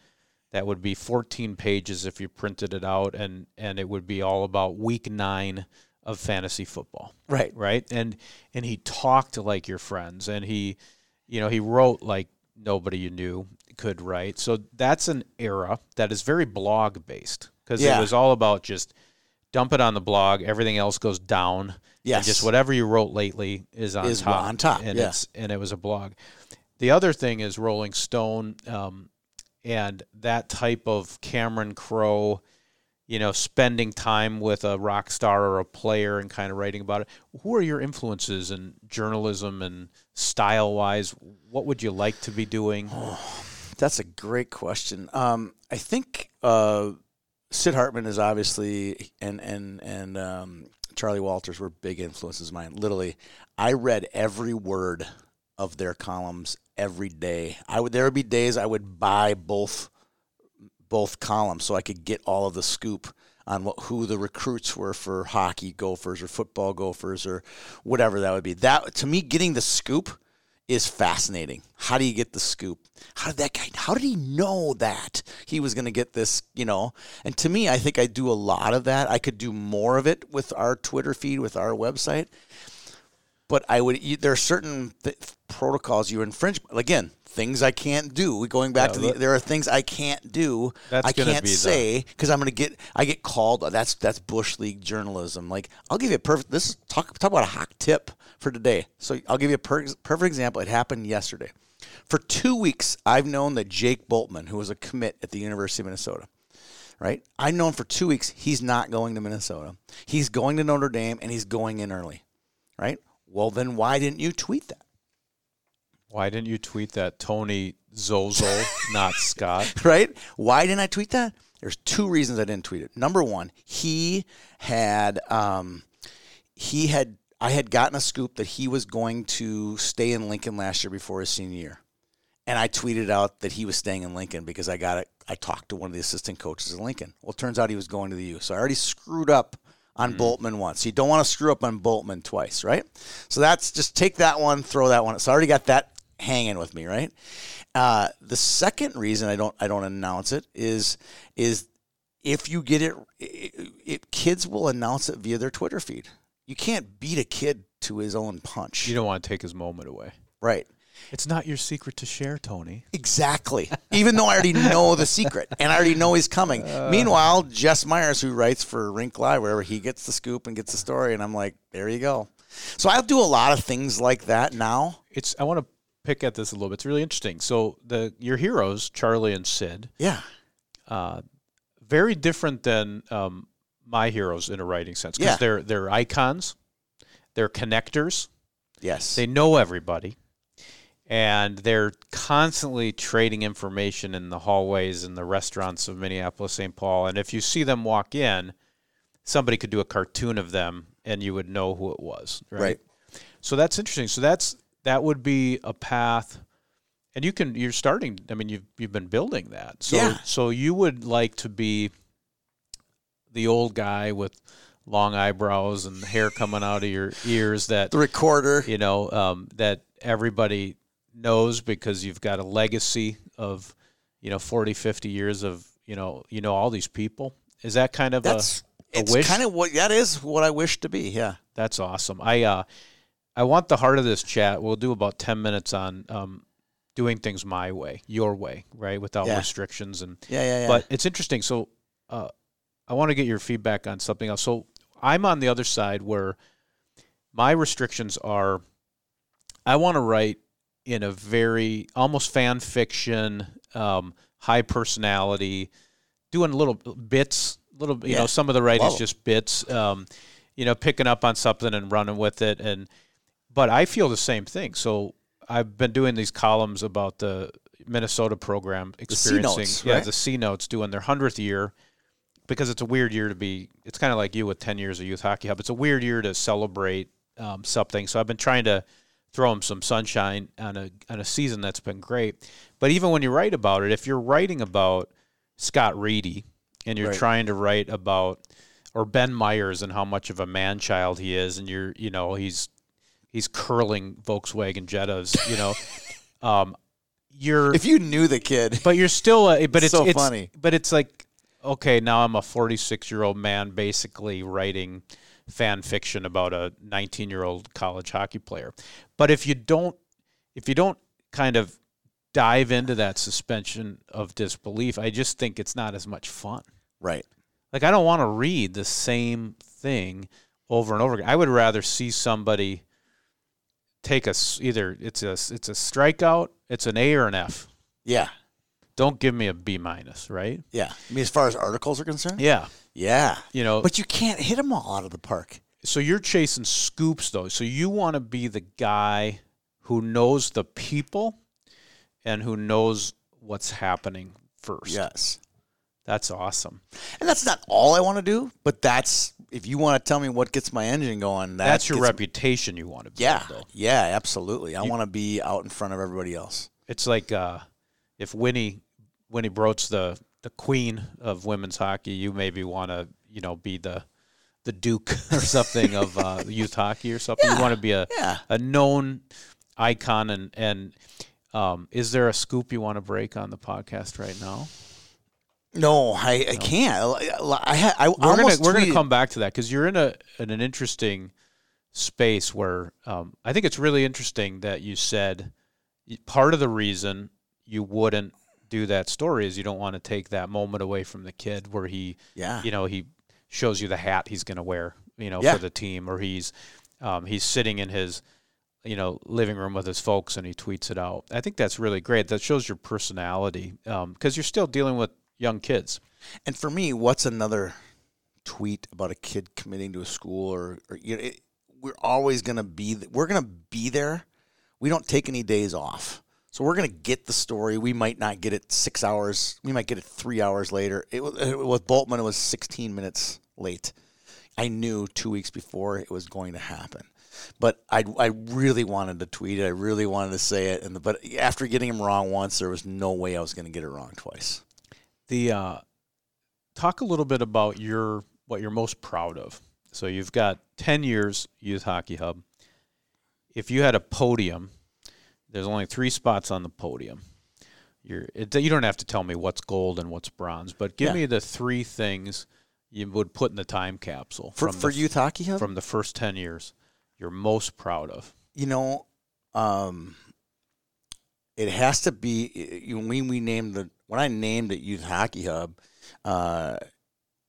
that would be 14 pages if you printed it out, and, and it would be all about week nine of fantasy football Right. right and and he talked like your friends and he you know he wrote like nobody you knew could write so that's an era that is very blog based because Yeah. it was all about just dump it on the blog everything else goes down and Yes. just whatever you wrote lately is on Is top on top, and yeah. it's and it was a blog the other thing is rolling stone um, and that type of Cameron Crowe, you know, spending time with a rock star or a player and kind of writing about it. Who are your influences in journalism and style wise? What would you like to be doing? That's a great question. Um, I think uh, Sid Hartman is obviously and and and um, Charlie Walters were big influences of mine. Literally, I read every word of their columns every day. I would there would be days I would buy both both columns so I could get all of the scoop on what who the recruits were for hockey gophers or football gophers or whatever that would be. That to me getting the scoop is fascinating. How do you get the scoop? How did that guy how did he know that he was going to get this, you know? And to me, I think I do a lot of that. I could do more of it with our Twitter feed with our website. But I would there are certain th- protocols you infringe again, things I can't do. Going back Yeah, to the there are things I can't do. That's I can't say because I'm going to get I get called. That's that's bush league journalism. Like I'll give you a perfect. This is talk talk about a hot tip for today. So I'll give you a per, perfect example. It happened yesterday. For two weeks, I've known that Jake Boltmann, who was a commit at the University of Minnesota, right? I've known for two weeks he's not going to Minnesota. He's going to Notre Dame and he's going in early, right? Well, then why didn't you tweet that? Why didn't you tweet that Tony Zozo, not Scott? right? Why didn't I tweet that? There's two reasons I didn't tweet it. Number one, he had um, he had I had gotten a scoop that he was going to stay in Lincoln last year before his senior year, and I tweeted out that he was staying in Lincoln because I got it. I talked to one of the assistant coaches at Lincoln. Well, it turns out he was going to the U. So I already screwed up on Boltmann once. You don't want to screw up on Boltmann twice, right? So that's just take that one, throw that one. So I already got that hanging with me, right? Uh, the second reason I don't I don't announce it is is if you get it, it, it, kids will announce it via their Twitter feed. You can't beat a kid to his own punch, You don't want to take his moment away. right? It's not your secret to share, Tony. Exactly. Even though I already know the secret and I already know he's coming. Meanwhile, Jess Myers, who writes for Rink Live, wherever he gets the scoop and gets the story, and I'm like, there you go. So I'll do a lot of things like that now. It's I want to pick at this a little bit. It's really interesting. So the your heroes, Charlie and Sid, Yeah. uh, very different than um, my heroes in a writing sense because Yeah. they're they're icons, they're connectors, Yes. they know everybody, and they're constantly trading information in the hallways and the restaurants of Minneapolis, St. Paul. And if you see them walk in, somebody could do a cartoon of them, and you would know who it was. Right. Right. So that's interesting. So that's that would be a path. And you can you're starting I mean you've you've been building that. So Yeah. so you would like to be the old guy with long eyebrows and hair coming out of your ears that the recorder. you know um, that everybody knows because you've got a legacy of you know 40 50 years of you know you know all these people is that kind of That's a, a it's wish kind of what that is what I wish to be. Yeah. that's awesome i uh i want the heart of this chat we'll do about 10 minutes on um doing things my way your way right without Yeah. restrictions and Yeah. Yeah. Yeah. but it's interesting. So, uh, I want to get your feedback on something else. So, I'm on the other side where my restrictions are I want to write in a very almost fan fiction, um, high personality, doing little bits, little, you Yeah. know, some of the writing's Love 'em. just bits, um, you know, picking up on something and running with it. And, but I feel the same thing. So, I've been doing these columns about the Minnesota program experiencing notes, yeah right? the C notes doing their hundredth year because it's a weird year to be. It's kind of like you with ten years of youth hockey hub. It's a weird year to celebrate um, something. So I've been trying to throw him some sunshine on a on a season that's been great. But even when you write about it, if you're writing about Scott Reedy and you're Right. trying to write about or Ben Myers and how much of a man child he is, and you're you know he's he's curling Volkswagen Jettas, you know. um, you're if you knew the kid, but you're still a, but it's So it's funny. but it's like okay now i'm a 46 year old man basically writing fan fiction about a 19 year old college hockey player but if you don't if you don't kind of dive into that suspension of disbelief i just think it's not as much fun right? like i don't want to read the same thing over and over again i would rather see somebody take a s- either it's a it's a strikeout it's an a or an f Yeah. Don't give me a B minus, right? Yeah. I mean, as far as articles are concerned. Yeah. Yeah. You know, But you can't hit them all out of the park. so you're chasing scoops though. So you want to be the guy who knows the people and who knows what's happening first. Yes. That's awesome. And that's not all I want to do, but that's if you want to tell me what gets my engine going. That That's your gets- reputation you want to build Yeah. though. Yeah. Absolutely. I want to be out in front of everybody else. It's like uh, if Winnie Winny Brodt's the the queen of women's hockey, you maybe want to you know be the the Duke or something of uh, youth hockey or something. Yeah. You want to be a Yeah. a known icon and and um, is there a scoop you want to break on the podcast right now? No, I, I can't. I, I, I We're gonna we're gonna come back to that because you're in a in an interesting space where um, I think it's really interesting that you said part of the reason you wouldn't do that story is you don't want to take that moment away from the kid where he Yeah. you know he shows you the hat he's going to wear you know Yeah. for the team or he's um, he's sitting in his you know living room with his folks and he tweets it out i think that's really great that shows your personality because you're still dealing with young kids And for me, what's another tweet about a kid committing to a school or, or you know, it, we're always going to be th- we're going to be there. We don't take any days off. So we're going to get the story. We might not get it 6 hours. We might get it 3 hours later. It it, with Boltmann it was 16 minutes late. I knew 2 weeks before it was going to happen. But I, I really wanted to tweet it. I really wanted to say it. And the, but after getting him wrong once, there was no way I was going to get it wrong twice. the uh, talk a little bit about your what you're most proud of. So you've got 10 years Youth Hockey Hub. If you had a podium, there's only three spots on the podium. You're, it, you don't have to tell me what's gold and what's bronze, but give Yeah. me the three things you would put in the time capsule For, from for the, Youth Hockey Hub? from the first 10 years you're most proud of. you know, um, it has to be you know, when we named the when I named it Youth Hockey Hub, uh,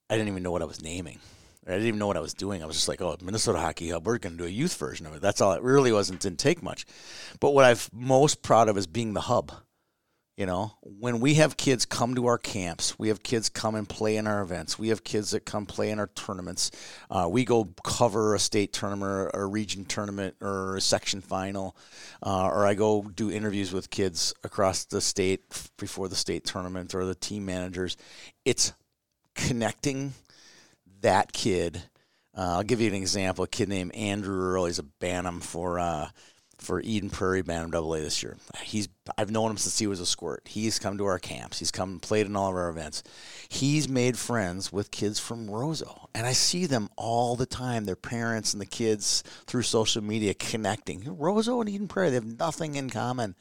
I didn't even know what I was naming. I didn't even know what I was doing. I was just like, "Oh, Minnesota Hockey Hub. We're going to do a youth version of it." That's all. It really wasn't. Didn't take much. But what I'm most proud of is being the hub. You know, when we have kids come to our camps, we have kids come and play in our events. We have kids that come play in our tournaments. Uh, we go cover a state tournament or a region tournament or a section final, uh, or I go do interviews with kids across the state before the state tournament or the team managers. It's connecting that kid. Uh, I'll give you an example. A kid named Andrew Earl. He's a Bantam for uh, for Eden Prairie Bantam Double A this year. He's I've known him since he was a squirt. He's come to our camps. He's come and played in all of our events. He's made friends with kids from Roseau, and I see them all the time. Their parents and the kids through social media connecting. Roseau and Eden Prairie, they have nothing in common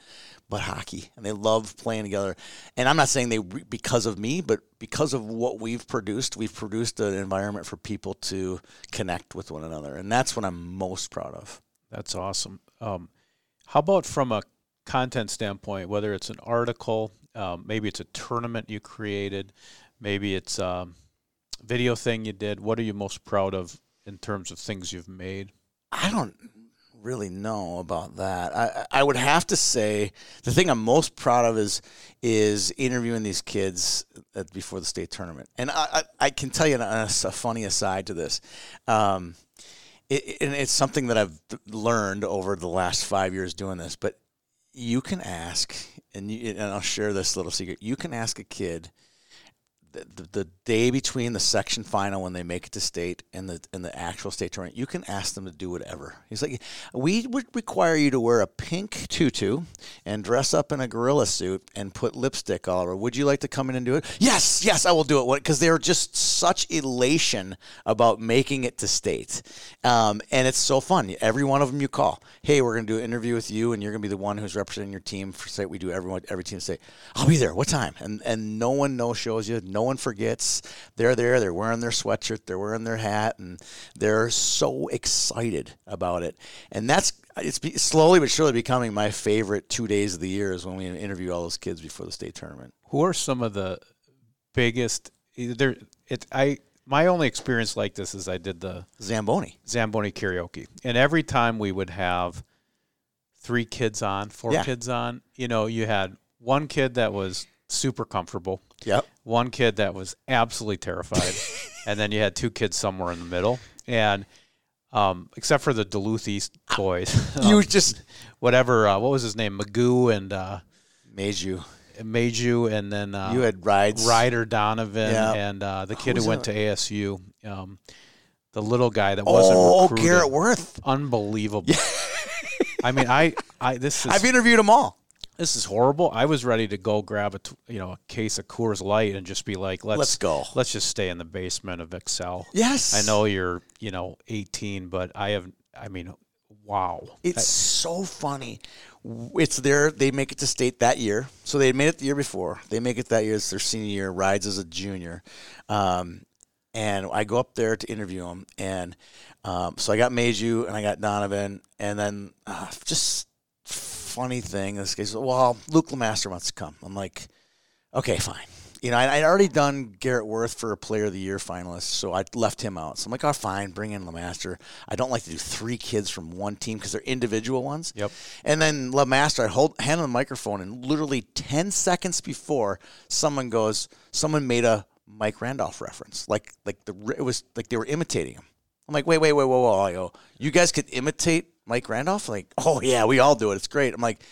but hockey, and they love playing together. And I'm not saying they because of me, but because of what we've produced, we've produced an environment for people to connect with one another, and that's what I'm most proud of. That's awesome. Um, how about from a content standpoint, whether it's an article, um, maybe it's a tournament you created, maybe it's a video thing you did. What are you most proud of in terms of things you've made? I don't really know about that. I I would have to say the thing I'm most proud of is is interviewing these kids at, before the state tournament, and I I, I can tell you a, a funny aside to this. Um, it, and it's something that I've learned over the last five years doing this, but you can ask, and, you, and I'll share this little secret. You can ask a kid the, the, day between the section final when they make it to state and the and the actual state tournament, you can ask them to do whatever. He's like, we would require you to wear a pink tutu and dress up in a gorilla suit and put lipstick all over. Would you like to come in and do it? Yes, yes, I will do it. Because they're just such elation about making it to state, um, and it's so fun. Every one of them you call, hey, we're going to do an interview with you, and you're going to be the one who's representing your team for state. We do everyone every team say, I'll be there. What time? And and no one no shows you. No one forgets. They're there. They're wearing their sweatshirt. They're wearing their hat, and they're so excited about it. And that's it's be, slowly but surely becoming my favorite two days of the year is when we interview all those kids before the state tournament. Who are some of the biggest? There, it. I my only experience like this is I did the Zamboni. Zamboni karaoke, and every time we would have three kids on, four Yeah. kids on. You know, you had one kid that was super comfortable. Yep. One kid that was absolutely terrified, and then you had two kids somewhere in the middle, and um, except for the Duluth East boys, You um, just whatever. Uh, what was his name? Magoo and uh. Meiju, and then uh, You had rides. Ryder Donovan Yeah. and uh, the kid Who's who went that? to ASU, um, the little guy that wasn't Oh, recruited. Garrett Worth. Unbelievable. I mean, I, I this is I've interviewed them all. This is horrible. I was ready to go grab a t- you know a case of Coors Light and just be like, let's Let's go. Let's just stay in the basement of Xcel. Yes. I know you're you know 18, but I have. I mean, wow. It's so funny. It's there. They make it to state that year. So they made it the year before. They make it that year. It's their senior year. Rides as a junior. Um, and I go up there to interview him. And um, so I got Meju and I got Donovan. And then uh, just funny thing. This guy says, well, Luke LaMaster wants to come. I'm like, okay, fine. You know, I, I'd already done Garrett Worth for a Player of the Year finalist, so I left him out. So I'm like, oh, fine, bring in LaMaster. I don't like to do three kids from one team because they're individual ones. Yep. And then LaMaster, I hold hand on the microphone, and literally 10 seconds before, someone goes, someone made a Mike Randolph reference. Like, like the it was like they were imitating him. I'm like, wait, wait, wait, whoa, whoa. I go, you guys could imitate Mike Randolph? Like, oh yeah, we all do it. It's great. I'm like,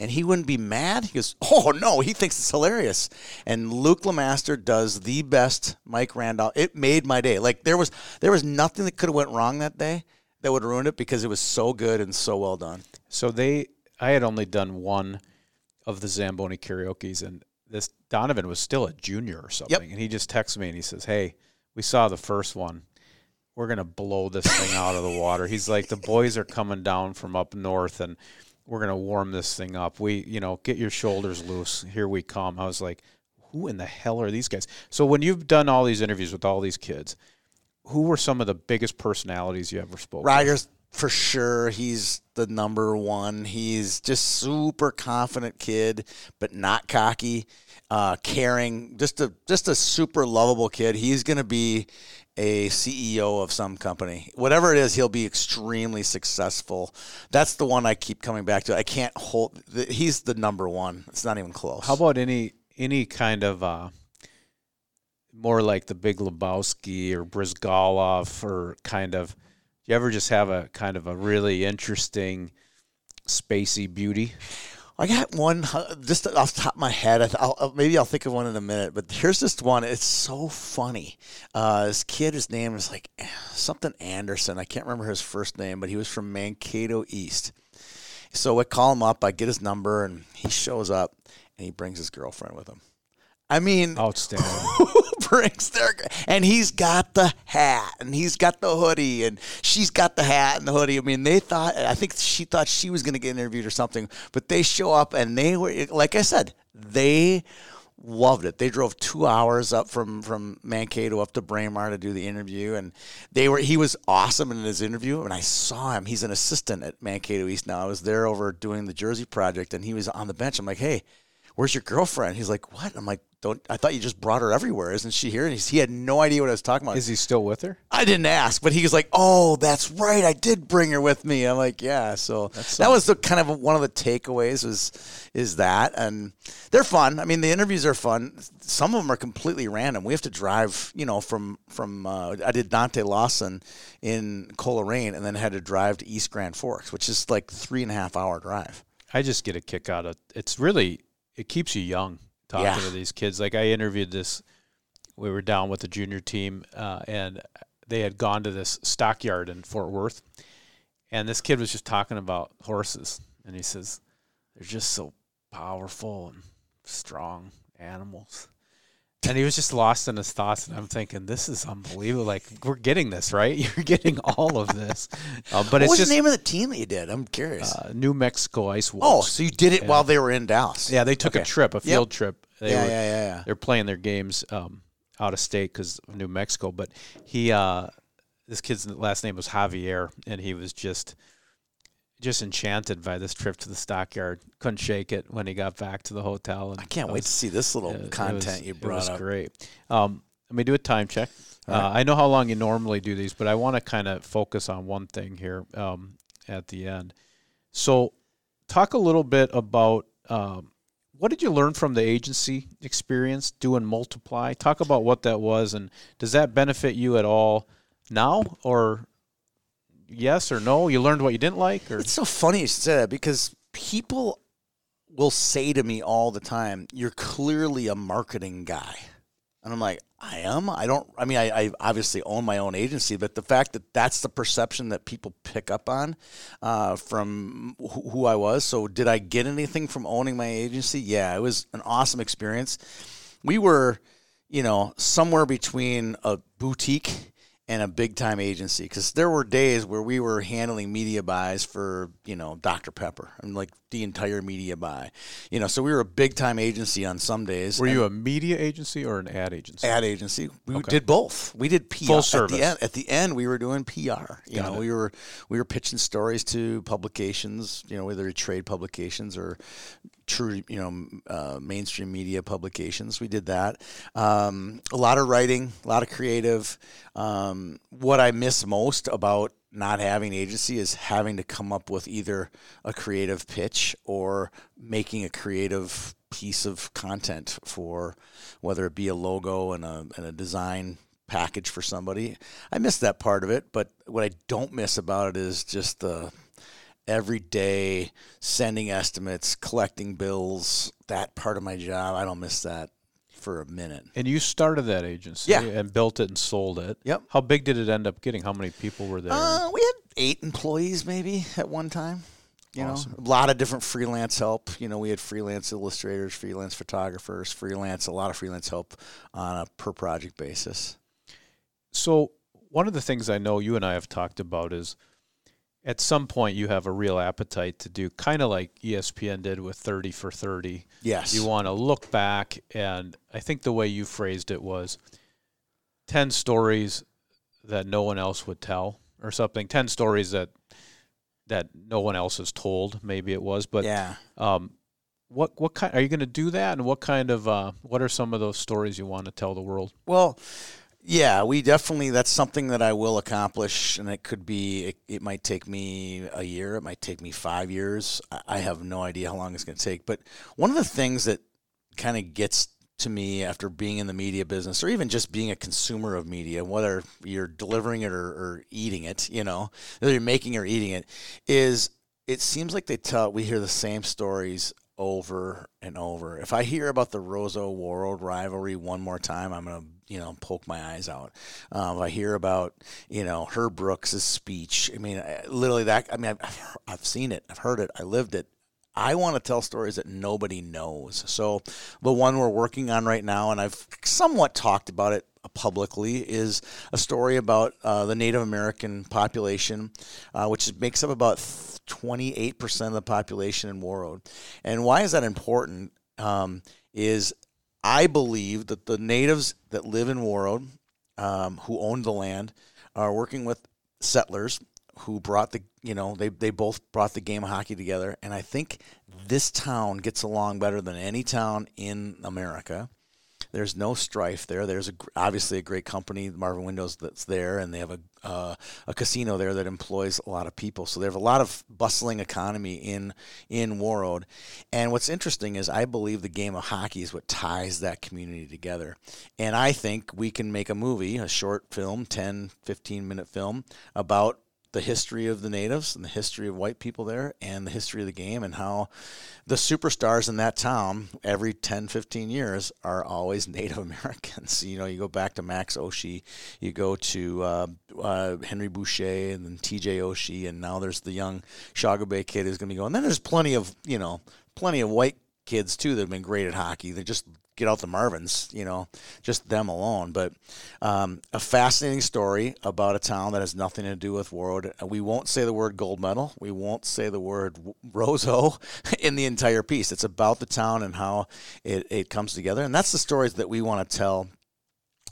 and he wouldn't be mad. He goes, oh no, he thinks it's hilarious. And Luke LaMaster does the best Mike Randolph. It made my day. Like there was there was nothing that could have went wrong that day that would have ruined it because it was so good and so well done. So they, I had only done one of the Zamboni karaoke's, and this Donovan was still a junior or something, and he just texts me and he says, "Hey, we saw the first one. We're gonna blow this thing out of the water." He's like, "The boys are coming down from up north, and we're gonna warm this thing up. We, you know, get your shoulders loose. Here we come." I was like, "Who in the hell are these guys?" So when you've done all these interviews with all these kids, who were some of the biggest personalities you ever spoke? with? Ryder's for sure. He's the number one. He's just super confident kid, but not cocky, uh, caring. Just a just a super lovable kid. He's going to be a CEO of some company. Whatever it is, he'll be extremely successful. That's the one I keep coming back to. I can't hold. He's the number one. It's not even close. How about any any kind of uh, more like the Big Lebowski or Bryzgalov or kind of? Do you ever just have a kind of a really interesting spacey beauty? I got one uh, just off the top of my head. I'll, I'll- maybe I'll think of one in a minute. But here's this one. It's so funny. Uh, this kid, his name is like something Anderson. I can't remember his first name, but he was from Mankato East. So I call him up. I get his number, and he shows up, and he brings his girlfriend with him. I mean, oh, Outstanding. who brings their and he's got the hat and he's got the hoodie and she's got the hat and the hoodie. I mean, they thought I think she thought she was going to get interviewed or something, but they show up and they were like I said, they loved it. They drove two hours up from from Mankato up to Braemar to do the interview, and they were he was awesome in his interview. And I saw him; he's an assistant at Mankato East now. I was there over doing the Jersey project, and he was on the bench. I'm like, hey. Where's your girlfriend? He's like, what? I'm like, don't. I thought you just brought her everywhere. Isn't she here? And he's, he had no idea what I was talking about. Is he still with her? I didn't ask, but he was like, "Oh, that's right. I did bring her with me." I'm like, "Yeah." So that was the kind of one of the takeaways was is that, and they're fun. I mean, the interviews are fun. Some of them are completely random. We have to drive, you know, from from uh, I did Dante Lawson in Coleraine, and then had to drive to East Grand Forks, which is like three and a half hour drive. I just get a kick out of it's really it keeps you young talking Yeah. to these kids. Like I interviewed this, we were down with the junior team, uh, and they had gone to this stockyard in Fort Worth, and this kid was just talking about horses, and he says they're just so powerful and strong animals. And he was just lost in his thoughts, and I'm thinking, this is unbelievable. Like we're getting this, right? You're getting all of this, uh, but What it's was just the name of the team that you did? I'm curious. uh, New Mexico Ice Wolves. oh, so you did it while they were in Dallas? Yeah, they took a trip, a field trip. They yeah, were, yeah, yeah, yeah. They're playing their games um, out of state because of New Mexico. But he, uh, this kid's last name was Javier, and he was just, just enchanted by this trip to the stockyard. Couldn't shake it when he got back to the hotel. And I can't that wait was- to see this little it- it content was- you It brought was up. great. Um, let me do a time check. All Uh. I know how long you normally do these, but I want to kind of focus on one thing here um, at the end. So, talk a little bit about um, what did you learn from the agency experience doing Multiply? Talk about what that was, and does that benefit you at all now, or yes or no? You learned what you didn't like, or It's so funny you should say that because people will say to me all the time, "You're clearly a marketing guy," and I'm like, "I am. I don't. I mean, I, I obviously own my own agency, but the fact that that's the perception that people pick up on uh, from who, who I was. So, did I get anything from owning my agency? Yeah, it was an awesome experience. We were, you know, somewhere between a boutique and a big time agency because there were days where we were handling media buys for you know Dr Pepper and like the entire media buy, you know. So we were a big time agency on some days. were you a media agency or an ad agency? ad agency? We Okay. did both. We did PR Full At service. the, end, at the end, we were doing PR. You Got know, it. we were we were pitching stories to publications. You know, whether trade publications or true, you know, uh, mainstream media publications. We did that. Um, a lot of writing, a lot of creative. Um, what I miss most about not having agency is having to come up with either a creative pitch or making a creative piece of content for whether it be a logo and a, and a design package for somebody. I miss that part of it, but what I don't miss about it is just the every day sending estimates, collecting bills, that part of my job. I don't miss that for a minute. And you started that agency Yeah. and built it and sold it. Yep. How big did it end up getting? How many people were there? Uh, we had eight employees maybe at one time. You Awesome. know, a lot of different freelance help. You know, we had freelance illustrators, freelance photographers, freelance, a lot of freelance help on a per project basis. So one of the things I know you and I have talked about is at some point you have a real appetite to do kind of like ESPN did with 30 for 30. Yes. You want to look back and I think the way you phrased it was 10 stories that no one else would tell or something 10 stories that that no one else has told maybe it was but yeah. um what what kind are you going to do that and what kind of uh what are some of those stories you want to tell the world Well, yeah, we definitely that's something that I will accomplish, and it could be it, it might take me a year, it might take me five years. I, I have no idea how long it's going to take. But one of the things that kind of gets to me after being in the media business, or even just being a consumer of media, whether you're delivering it or, or eating it, you know, whether you're making or eating it, is it seems like they tell we hear the same stories over and over. If I hear about the Roseau Warroad rivalry one more time, I'm gonna you know poke my eyes out. Um, if I hear about you know Herb Brooks' speech, I mean I- literally that. I mean I've, I've seen it, I've heard it, I lived it. I want to tell stories that nobody knows. So the one we're working on right now, and I've somewhat talked about it publicly, is a story about uh, the Native American population, uh, which makes up about 28% of the population in Warroad. And why is that important? Um, is I believe that the natives that live in Warroad, um, who own the land, are working with settlers who brought the you know they, they both brought the game of hockey together and i think this town gets along better than any town in america. There's no strife there. There's a, obviously a great company marvin windows that's there and they have a, uh, a casino there that employs a lot of people. So they have a lot of bustling economy in in warroad and what's interesting is i believe the game of hockey is what ties that community together. And i think we can make a movie a short film 10 15 minute film about the history of the natives and the history of white people there and the history of the game and how the superstars in that town every 10 15 years are always native americans. You know you go back to max oshie you go to uh, uh, henry boucher and then tj oshie and now there's the young shaugabay kid who's going to be going. Then there's plenty of you know plenty of white kids too that have been great at hockey they just get out the Marvins, you know, just them alone. But um, a fascinating story about a town that has nothing to do with Warroad. We won't say the word gold medal. We won't say the word Roseau in the entire piece. It's about the town and how it, it comes together. And that's the stories that we want to tell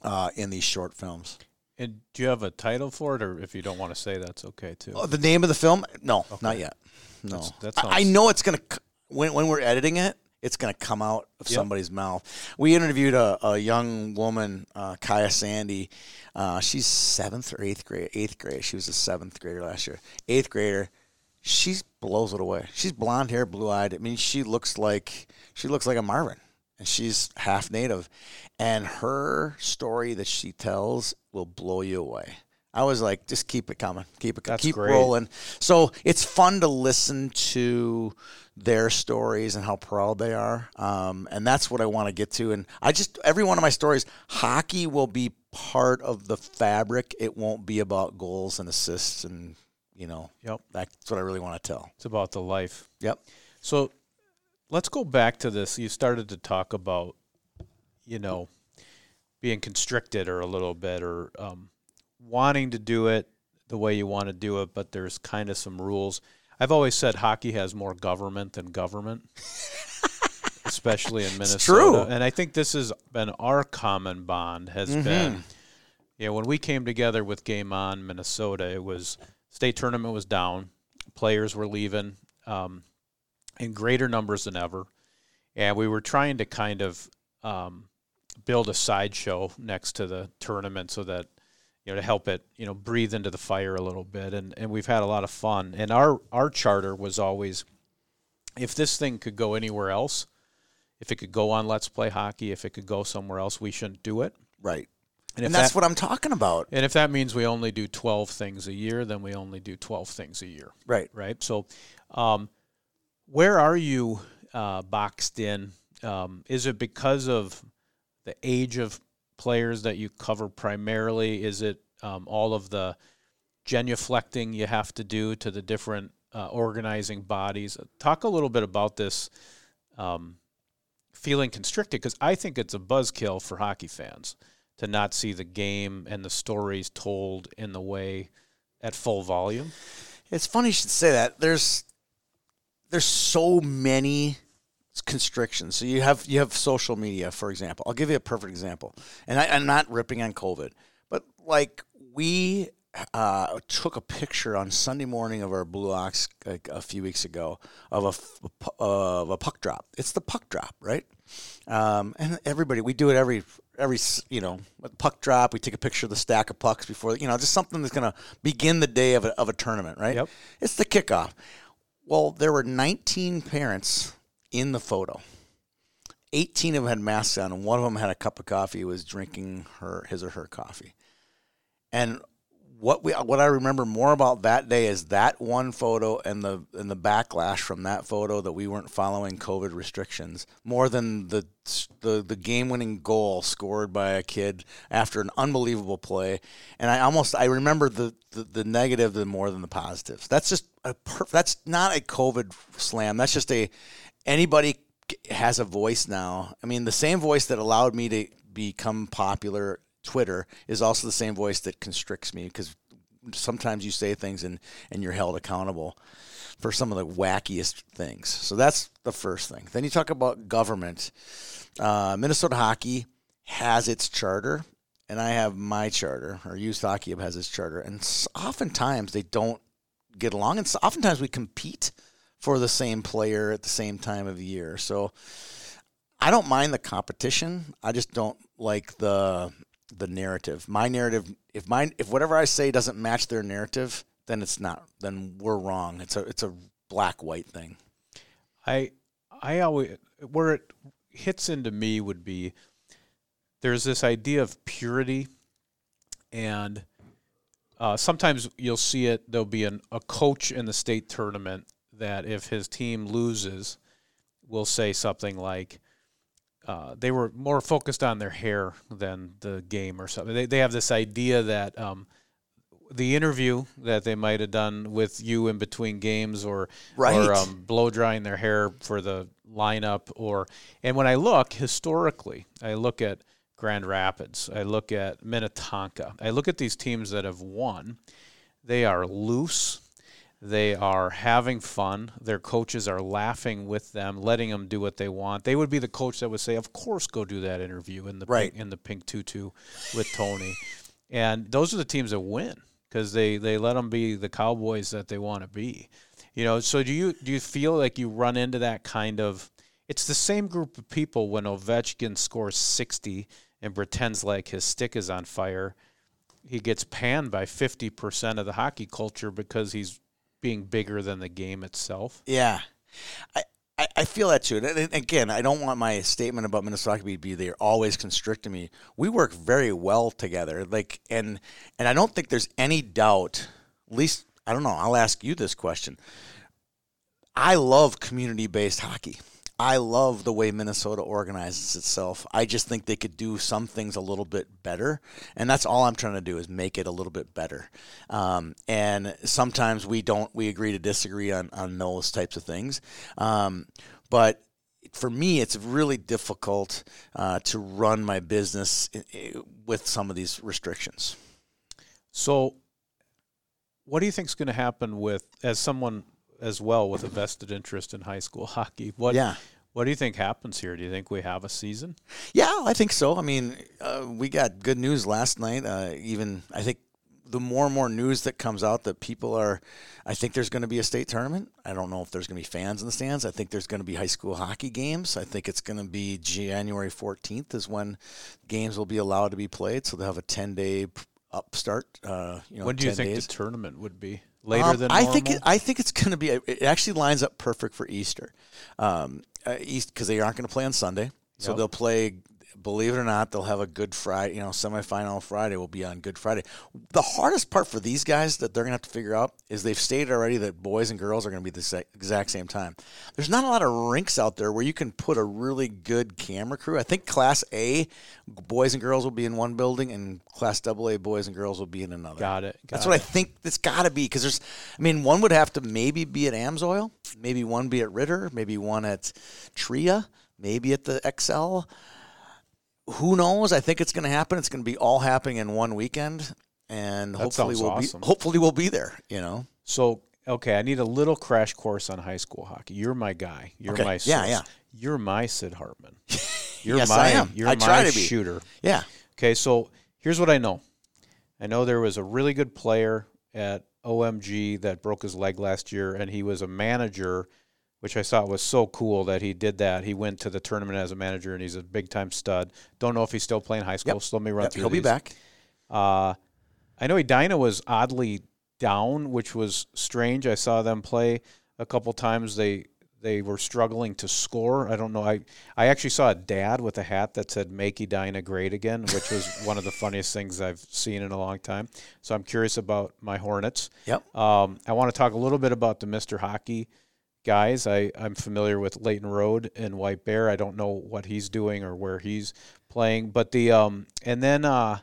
uh, in these short films. and do you have a title for it or if you don't want to say that's okay too Oh, the name of the film? No, not yet. No. That's- that I- I know it's going to, when, when we're editing it, it's going to come out of Yep. somebody's mouth. We interviewed a, a young woman, uh, Kaya Sandy. Uh, she's seventh or eighth grade. Eighth grade. She was a seventh grader last year. Eighth grader. she blows it away. She's blonde hair, blue eyed. I mean, she looks like she looks like a Marvin, and she's half native, and her story that she tells will blow you away. I was like, just keep it coming, keep it, That's keep great. rolling. So it's fun to listen to their stories and how proud they are, um, and that's what I want to get to. And I just every one of my stories, hockey will be part of the fabric. It won't be about goals and assists, and you know, Yep. that's what I really want to tell. It's about the life. Yep. So let's go back to this. You started to talk about, you know, being constricted or a little bit or um, wanting to do it the way you want to do it, but there's kind of some rules. I've always said hockey has more government than government, especially in Minnesota. true. And I think this has been our common bond has Mm-hmm. been, you know, when we came together with Game On Minnesota, it was state tournament was down, players were leaving. Um, in greater numbers than ever. And we were trying to kind of um, build a sideshow next to the tournament so that, you know, to help it, you know, breathe into the fire a little bit. And, and we've had a lot of fun. And our, our charter was always if this thing could go anywhere else, if it could go on Let's Play Hockey, if it could go somewhere else, we shouldn't do it. Right. And, And that's that, what I'm talking about. and if that means we only do 12 things a year, then we only do 12 things a year Right. right? So, um, where are you uh, boxed in? Um, is it because of the age of players that you cover primarily? Is it um, all of the genuflecting you have to do to the different uh, organizing bodies? Talk a little bit about this um, feeling constricted because I think it's a buzzkill for hockey fans to not see the game and the stories told in the way at full volume. It's funny you should say that. There's there's so many constrictions. So you have you have social media, for example. I'll give you a perfect example, and I, I'm not ripping on COVID, but like we uh, took a picture on Sunday morning of our Blue Ox like a few weeks ago of a f- a pu- of a puck drop. It's the puck drop, right? Um, and everybody, we do it every every you know puck drop. We take a picture of the stack of pucks before you know just something that's going to begin the day of a, of a tournament, right? Yep. It's the kickoff. Well, there were 19 parents in the photo. 18 of them had masks on, and one of them had a cup of coffee. Was drinking her his or her coffee. And what we what I remember more about that day is that one photo and the and the backlash from that photo that we weren't following COVID restrictions more than the the the game winning goal scored by a kid after an unbelievable play. And I almost I remember the the, the negative the more than the positives. That's just a that's not a COVID slam. That's just a anybody has a voice now. I mean, the same voice that allowed me to become popular Twitter is also the same voice that constricts me because sometimes you say things and, and you're held accountable for some of the wackiest things. So that's the first thing. Then you talk about government. Uh, Minnesota Hockey has its charter, and I have my charter, or Youth Hockey Hub has its charter. And oftentimes they don't get along, and oftentimes we compete for the same player at the same time of year. So I don't mind the competition. I just don't like the the narrative. My narrative, if mine, if whatever I say doesn't match their narrative, then it's not. Then we're wrong. It's a it's a black white thing. I I always where it hits into me would be there's this idea of purity, and uh, sometimes you'll see it. There'll be an, a coach in the state tournament that if his team loses, will say something like. Uh, they were more focused on their hair than the game or something. They, they have this idea that um, the interview that they might have done with you in between games or Right. or um, blow drying their hair for the lineup or and when I look historically, I look at Grand Rapids, I look at Minnetonka, I look at these teams that have won. They are loose. They are having fun. Their coaches are laughing with them, letting them do what they want. They would be the coach that would say, "Of course, go do that interview in the Right. pink, in the pink tutu with Tony." and those are the teams that win because they they let them be the Cowboys that they want to be. You know, so do you do you feel like you run into that kind of? It's the same group of people when Ovechkin scores sixty and pretends like his stick is on fire. He gets panned by fifty percent of the hockey culture because he's being bigger than the game itself. Yeah. I, I, I feel that too. And again, I don't want my statement about Minnesota to be they're always constricting me. We work very well together. Like and and I don't think there's any doubt, at least I don't know, I'll ask you this question. I love community based hockey. I love the way Minnesota organizes itself. I just think they could do some things a little bit better, and that's all I'm trying to do is make it a little bit better. Um, and sometimes we don't, we agree to disagree on on those types of things. Um, but for me, it's really difficult uh, to run my business with some of these restrictions. So, what do you think is going to happen with as someone as well with a vested interest in high school hockey. What yeah. What do you think happens here? Do you think we have a season? Yeah, I think so. I mean, uh, we got good news last night. Uh, even I think the more and more news that comes out that people are, I think there's going to be a state tournament. I don't know if there's going to be fans in the stands. I think there's going to be high school hockey games. I think it's going to be January 14th is when games will be allowed to be played. So they'll have a 10 day upstart. Uh, you know, when do you think days. the tournament would be? Later um, than I think it, I think it's going to be. It actually lines up perfect for Easter, um, uh, East because they aren't going to play on Sunday, so Yep. they'll play. Believe it or not, they'll have a Good Friday. You know, semifinal Friday will be on Good Friday. The hardest part for these guys that they're going to have to figure out is they've stated already that boys and girls are going to be the exact same time. There's not a lot of rinks out there where you can put a really good camera crew. I think Class A boys and girls will be in one building, and Class AA boys and girls will be in another. Got it. That's got what I think it's got to be because there's, I mean, one would have to maybe be at Amsoil, maybe one be at Ritter, maybe one at Tria, maybe at the Xcel. Who knows? I think it's going to happen. It's going to be all happening in one weekend, and That hopefully we'll awesome. be hopefully we'll be there. You know, So okay, I need a little crash course on high school hockey. You're my guy. You're Okay. my Yeah, source. yeah. You're my Sid Hartman. You're Yes, my I am. you're I my try to be. shooter. yeah, Okay, so here's what I know. I know there was a really good player at OMG that broke his leg last year, and he was a manager, which I thought was so cool that he did that. He went to the tournament as a manager, and he's a big time stud. Don't know if he's still playing high school. Yep. So let me run Yep, through he'll be back. Uh, I know Edina was oddly down, which was strange. I saw them play a couple times. They they were struggling to score. I don't know. I I actually saw a dad with a hat that said "Make Edina Great Again," which was one of the funniest things I've seen in a long time. So I'm curious about my Hornets. Yep. Um, I want to talk a little bit about the Mr. Hockey guys. I, I'm familiar with Leighton Road and White Bear. I don't know what he's doing or where he's playing, but the um, and then uh,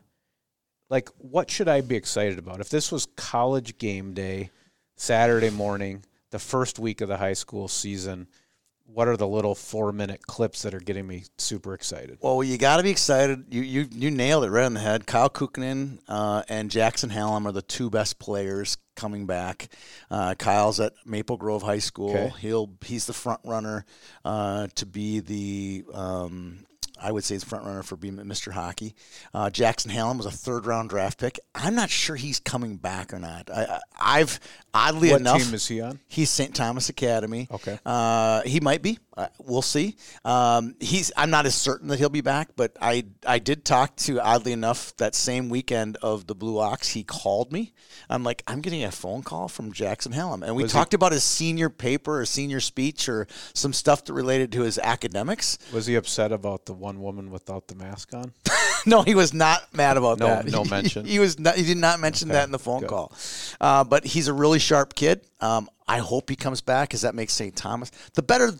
like what should I be excited about if this was college game day, Saturday morning, the first week of the high school season? What are the little four minute clips that are getting me super excited? Well, you got to be excited. You, you you nailed it right on the head. Kyle Kukkonen uh, and Jackson Hallum are the two best players coming back. Uh, Kyle's at Maple Grove High School. Okay. He'll he's the front runner uh, to be the. Um, I would say he's front runner for being Mr. Hockey. Uh, Jackson Hallum was a third round draft pick. I'm not sure he's coming back or not. I, I, I've oddly What enough team is he on? He's St. Thomas Academy. Okay. Uh, he might be. Uh, we'll see. Um, he's. I'm not as certain that he'll be back, but I I did talk to oddly enough that same weekend of the Blue Ox. He called me. I'm like, I'm getting a phone call from Jackson Hallum, and we Was he- talked about his senior paper or senior speech or some stuff that related to his academics. Was he upset about the one woman without the mask on? no, he was not mad about No- that. no He- mention? He, was not. He did not mention Okay, that in the phone good. call. Uh, but he's a really sharp kid. Um, I hope he comes back because that makes St. Thomas the better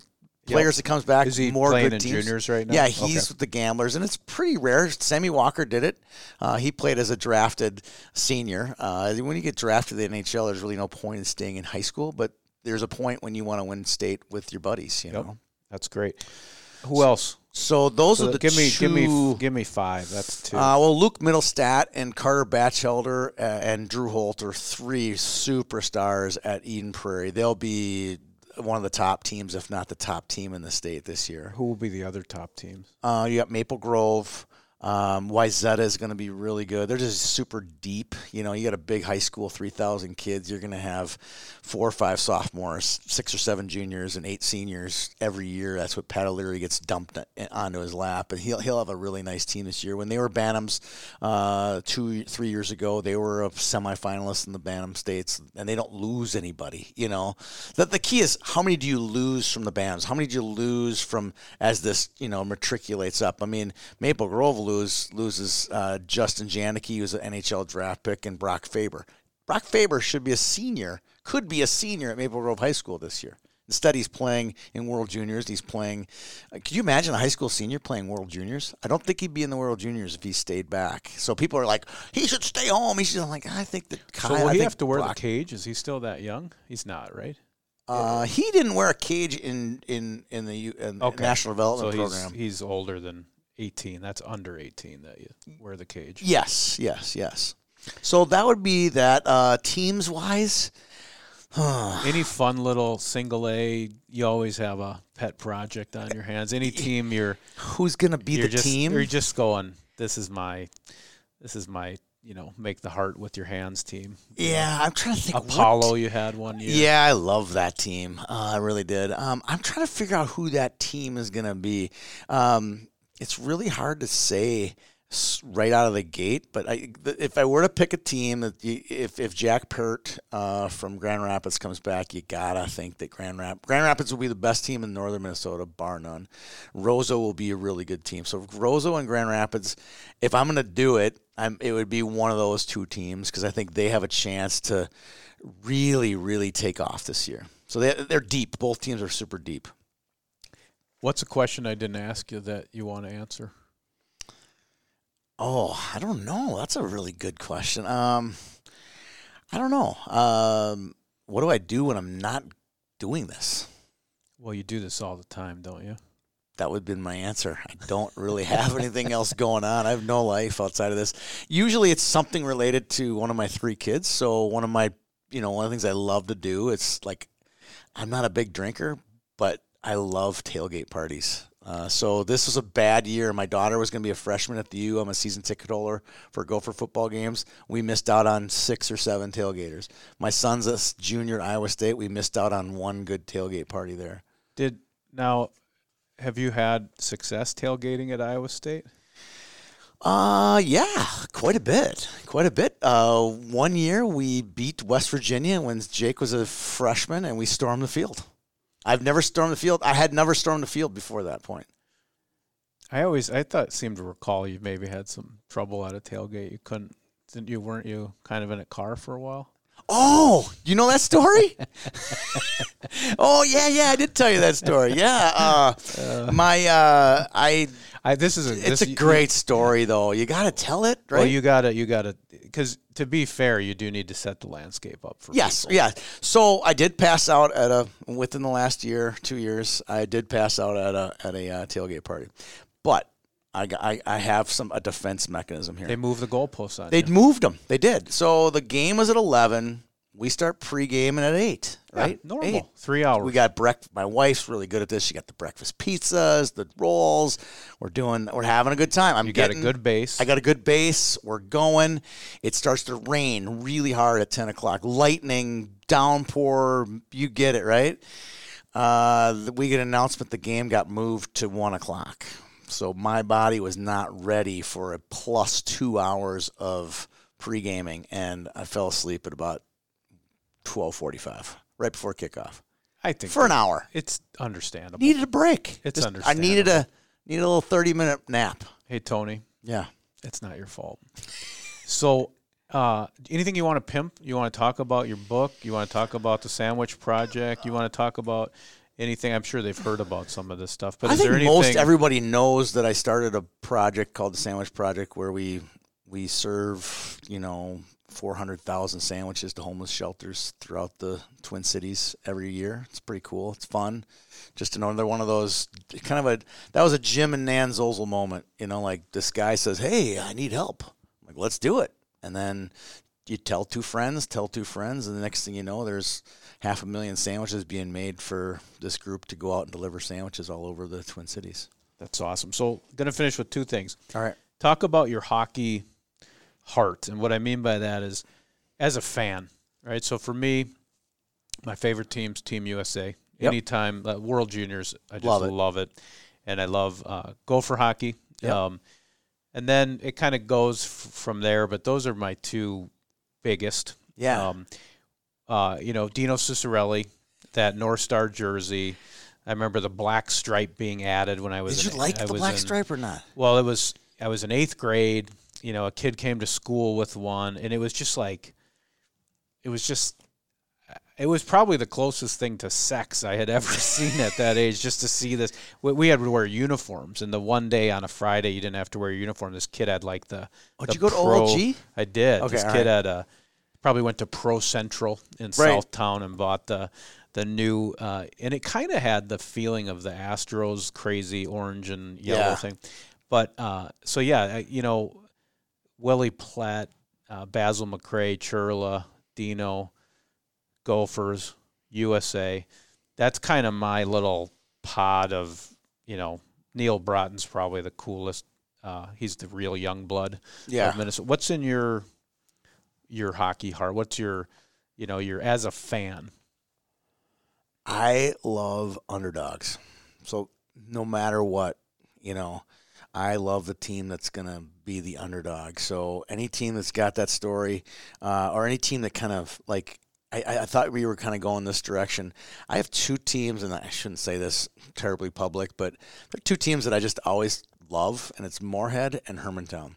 players that comes back. Is he more playing good in teams. juniors right now? Yeah, Okay. he's with the Gamblers, and it's pretty rare. Sammy Walker did it. Uh, he played as a drafted senior. Uh, when you get drafted to the NHL, there's really no point in staying in high school, but there's a point when you want to win state with your buddies. You Yep. know. That's great. Who else? So those So are the give me, two. give me, give me five. That's two. Uh, well, Luke Mittelstadt and Carter Batchelder uh, and Drew Holt are three superstars at Eden Prairie. They'll be one of the top teams, if not the top team in the state this year. Who will be the other top teams? Uh, you got Maple Grove, Um, Wayzata is going to be really good. They're just super deep. You know, you got a big high school, 3,000 kids. You're going to have four or five sophomores, six or seven juniors, and eight seniors every year. That's what Pat O'Leary gets dumped onto his lap. And he'll, he'll have a really nice team this year. When they were Bantams uh, two, three years ago, they were a semifinalist in the Bantam States, and they don't lose anybody. You know, the, the key is how many do you lose from the Bantams? How many do you lose from as this, you know, matriculates up? I mean, Maple Grove lose, loses uh, Justin Janicke, who's an NHL draft pick, and Brock Faber. Brock Faber should be a senior, could be a senior at Maple Grove High School this year. Instead, he's playing in World Juniors. He's playing. Uh, could you imagine a high school senior playing World Juniors? I don't think he'd be in the World Juniors if he stayed back. So people are like, he should stay home. He's. I'm like, I think that. So will he have to wear Brock, the cage? Is he still that young? He's not, right? Uh, he didn't wear a cage in in in the in okay. national development so program. He's older than 18. That's under 18 that you wear the cage. Yes, yes, yes. So that would be that. Uh, teams wise, any fun little single A? You always have a pet project on your hands. Any team you're who's going to be the just, team? You're just going. This is my. This is my you know, make the heart with your hands team. Yeah, I'm trying to think. Apollo, what? you had one year. Yeah, I love that team. Uh, I really did. Um, I'm trying to figure out who that team is going to be. Um, it's really hard to say right out of the gate. But I, if I were to pick a team, that if if Jack Peart uh, from Grand Rapids comes back, you gotta think that Grand Rapids Grand Rapids will be the best team in northern Minnesota, bar none. Roseau will be a really good team. So Roseau and Grand Rapids, if I'm gonna do it, I'm, it would be one of those two teams because I think they have a chance to really, really take off this year. So they, they're deep. Both teams are super deep. What's a question I didn't ask you that you want to answer? Oh, I don't know. That's a really good question. Um, I don't know. Um, what do I do when I'm not doing this? Well, you do this all the time, don't you? That would have been my answer. I don't really have anything else going on. I have no life outside of this. Usually it's something related to one of my three kids. So one of my, you know, one of the things I love to do, it's like I'm not a big drinker, but I love tailgate parties. Uh, so this was a bad year. My daughter was going to be a freshman at the U. I'm a season ticket holder for Gopher football games. We missed out on six or seven tailgaters. My son's a junior at Iowa State. We missed out on one good tailgate party there. Did now have you had success tailgating at Iowa State? Uh, yeah, quite a bit, quite a bit. Uh, one year we beat West Virginia when Jake was a freshman, and we stormed the field. I've never stormed the field. I had never stormed the field before that point. I always, I thought, seemed to recall you maybe had some trouble at a tailgate. You couldn't, didn't you? Weren't you kind of in a car for a while? Oh, you know that story? oh yeah, yeah, I did tell you that story. Yeah, uh, uh, my uh, I, I this is a it's this, a great story though. You got to tell it, right? Well, you gotta you gotta because to be fair, you do need to set the landscape up for. Yes, people. yeah. So I did pass out at a within the last year, two years. I did pass out at a at a uh, tailgate party, but I, I, I have some a defense mechanism here. They moved the goalposts on. They moved them. They did. So the game was at eleven. We start pre-gaming at eight, right? Yeah, normal. Eight. Three hours. We got breakfast. My wife's really good at this. She got the breakfast pizzas, the rolls. We're doing. We're having a good time. I'm you getting, got a good base. I got a good base. We're going. It starts to rain really hard at ten o'clock. Lightning, downpour. You get it, right? Uh, we get an announcement the game got moved to one o'clock. So my body was not ready for a plus two hours of pre gaming, and I fell asleep at about twelve forty five, right before kickoff. I think for an hour. It's understandable. Needed a break. It's Just, understandable. I needed a needed a little thirty minute nap. Hey Tony. Yeah. It's not your fault. so uh, anything you want to pimp? You want to talk about your book? You want to talk about the sandwich project? You want to talk about anything? I'm sure they've heard about some of this stuff. But I is think there anything? most everybody knows that I started a project called the Sandwich Project, where we we serve you know 400,000 sandwiches to homeless shelters throughout the Twin Cities every year. It's pretty cool. It's fun. Just another one of those kind of a that was a Jim and Nan Zozel moment. You know, like this guy says, "Hey, I need help." I'm like, let's do it. And then you tell two friends, tell two friends, and the next thing you know, there's half a million sandwiches being made for this group to go out and deliver sandwiches all over the Twin Cities. That's awesome. So, going to finish with two things. All right. talk about your hockey heart. And what I mean by that is as a fan, right? So for me, my favorite team's Team USA. Yep. Anytime uh, World Juniors, I just Love love it. it, and I love uh, Gopher hockey. Yep. Um, and then it kind of goes f- from there. But those are my two biggest. Yeah. Um, uh, you know, Dino Ciccarelli, that North Star jersey. I remember the black stripe being added when I was. Did you in, like I the black in- stripe or not? well, it was I was in eighth grade. You know, a kid came to school with one, and it was just like, it was just, it was probably the closest thing to sex I had ever seen at that age. Just to see this, we, we had to wear uniforms, and the one day on a Friday you didn't have to wear a uniform. This kid had like the. Oh, the did you go to pro- OLG? I did. Okay, this kid right. had a probably went to Pro Central in Right. Southtown and bought the the new uh, and it kind of had the feeling of the Astros crazy orange and yellow Yeah. thing. But uh, so yeah, you know, Willi Plett, uh, Basil McRae, Churla, Dino, Gophers, USA. That's kind of my little pod of you know. Neal Broten's probably the coolest. Uh, he's the real young blood Yeah. of Minnesota. What's in your your hockey heart? What's your you know your as a fan? I love underdogs. So no matter what, you know, I love the team that's going to be the underdog. So any team that's got that story, uh, or any team that kind of like, I, I thought we were kind of going this direction. I have two teams, and I shouldn't say this terribly public, but there are two teams that I just always love, and it's Moorhead and Hermantown.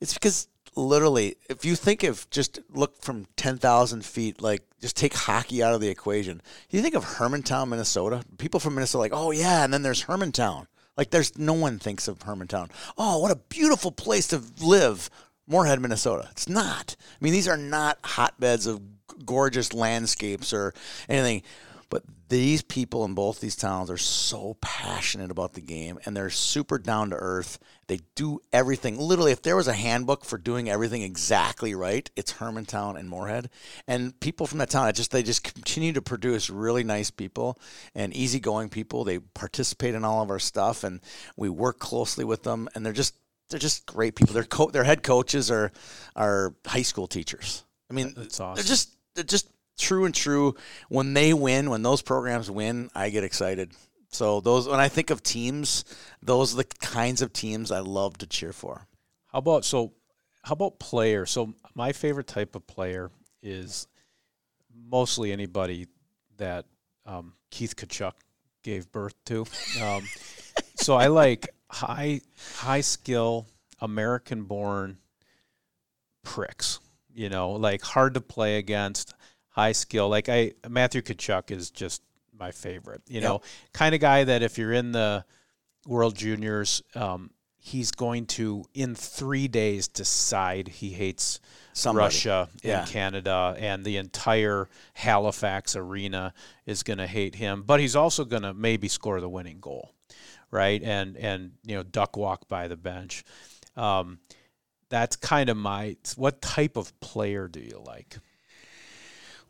It's because literally, if you think of just look from 10,000 feet, like just take hockey out of the equation. You think of Hermantown, Minnesota, people from Minnesota, like, oh yeah, and then there's Hermantown. Like there's no one thinks of Hermantown. Oh, what a beautiful place to live. Moorhead, Minnesota. It's not. I mean, these are not hotbeds of gorgeous landscapes or anything. But these people in both these towns are so passionate about the game and they're super down to earth. They do everything. Literally, if there was a handbook for doing everything exactly right, it's Hermantown and Moorhead. And people from that town, just they just continue to produce really nice people and easygoing people. They participate in all of our stuff and we work closely with them and they're just they're just great people. Their co- their head coaches are are high school teachers. I mean, That's they're awesome. just they're just true and true. When they win, when those programs win, I get excited. So those when I think of teams, those are the kinds of teams I love to cheer for. How about so? How about player? So my favorite type of player is mostly anybody that um, Keith Tkachuk gave birth to. Um, so I like high high skill American born pricks. You know, like hard to play against, high skill. Like I Matthew Tkachuk is just my favorite. You know, kind of guy that if you're in the World Juniors, um, he's going to in three days decide he hates Somebody. Russia Yeah. and Canada, and the entire Halifax arena is going to hate him. But he's also going to maybe score the winning goal, right? And and you know duck walk by the bench. Um, that's kind of my. What type of player do you like?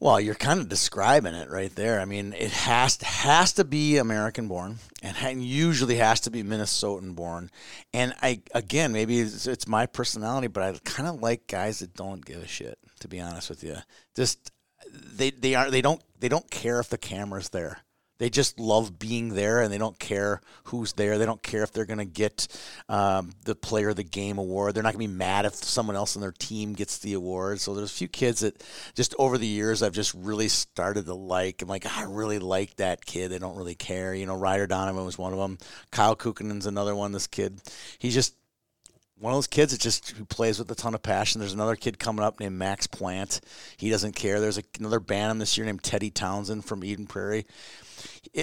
Well, you're kind of describing it right there. I mean, it has to, has to be American born, and usually has to be Minnesotan born. And I again, maybe it's, it's my personality, but I kind of like guys that don't give a shit. To be honest with you, just they they are they don't they don't care if the camera's there. They just love being there, and they don't care who's there. They don't care if they're going to get um, the Player of the Game award. They're not going to be mad if someone else on their team gets the award. So there's a few kids that just over the years I've just really started to like. I'm like, I really like that kid. They don't really care. You know, Ryder Donovan was one of them. Kyle Kukkonen's another one. This kid, he's just one of those kids that just who plays with a ton of passion. There's another kid coming up named Max Plante. He doesn't care. There's a, another Bantam this year named Teddy Townsend from Eden Prairie.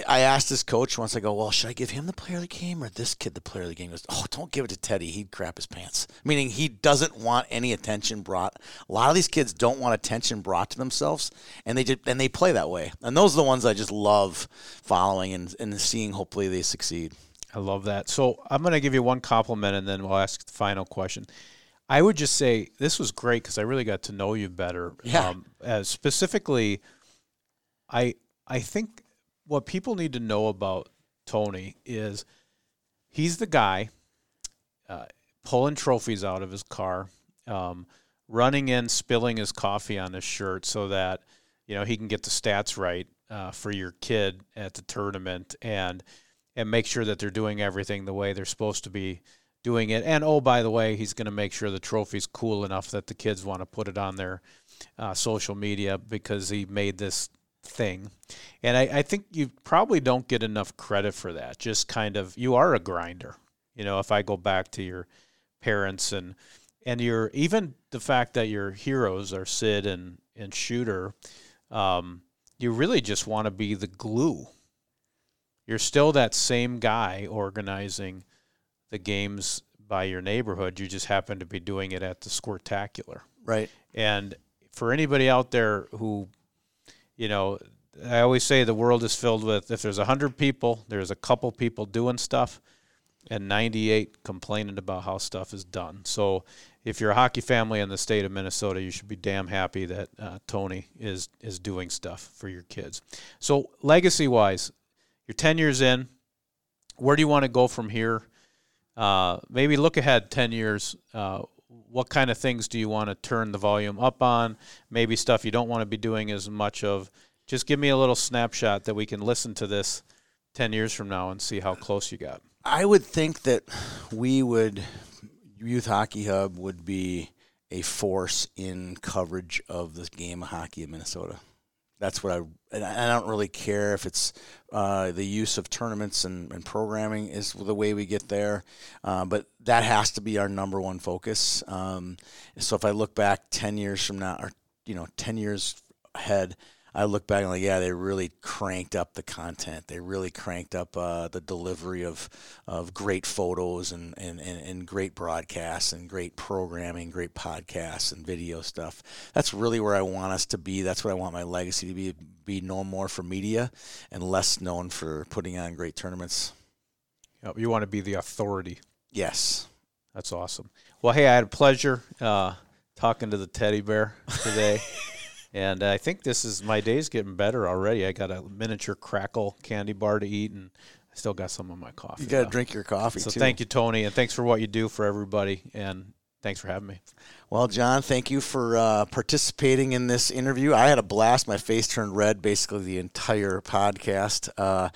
I asked this coach once. I go, "Well, should I give him the player of the game or this kid the player of the game?" He goes, "Oh, don't give it to Teddy. He'd crap his pants." Meaning he doesn't want any attention brought. A lot of these kids don't want attention brought to themselves, and they just and they play that way. And those are the ones I just love following and, and seeing. Hopefully, they succeed. I love that. So I'm going to give you one compliment, and then we'll ask the final question. I would just say this was great because I really got to know you better. Yeah. Um, specifically, I I think what people need to know about Tony is he's the guy. Uh, pulling trophies out of his car, um, running in, spilling his coffee on his shirt so that you know he can get the stats right uh, for your kid at the tournament and and make sure that they're doing everything the way they're supposed to be doing it. And oh, by the way, he's going to make sure the trophy's cool enough that the kids want to put it on their uh, social media because he made this thing. And I, I think you probably don't get enough credit for that. Just kind of, you are a grinder. You know, if I go back to your parents and and your even the fact that your heroes are Sid and and Shooter, um, you really just want to be the glue. You're still that same guy organizing the games by your neighborhood. You just happen to be doing it at the Squirtacular. Right. And for anybody out there who, you know, I always say the world is filled with if there's a hundred people, there's a couple people doing stuff, and 98 complaining about how stuff is done. So if you're a hockey family in the state of Minnesota, you should be damn happy that uh, Tony is is doing stuff for your kids. So legacy wise, you're 10 years in. Where do you want to go from here? Uh, maybe look ahead 10 years. Uh, what kind of things do you want to turn the volume up on? Maybe stuff you don't want to be doing as much of. Just give me a little snapshot that we can listen to this 10 years from now and see how close you got. I would think that we would, Youth Hockey Hub would be a force in coverage of the game of hockey in Minnesota. That's what I, and I don't really care if it's uh, the use of tournaments and, and, programming is the way we get there, uh, but that has to be our number one focus. Um, so if I look back 10 years from now, or, you know, 10 years ahead, I look back and like, yeah, they really cranked up the content. They really cranked up uh, the delivery of of great photos and, and, and, and, great broadcasts and great programming, great podcasts and video stuff. That's really where I want us to be. That's what I want my legacy to be be known more for media and less known for putting on great tournaments. You want to be the authority. Yes. That's awesome. Well, hey, I had a pleasure uh, talking to the teddy bear today. And I think this is my day's getting better already. I got a miniature crackle candy bar to eat, and I still got some of my coffee. You got to drink your coffee. So too. thank you, Tony, and thanks for what you do for everybody. And thanks for having me. Well, John, thank you for uh, participating in this interview. I had a blast. My face turned red basically the entire podcast. Uh,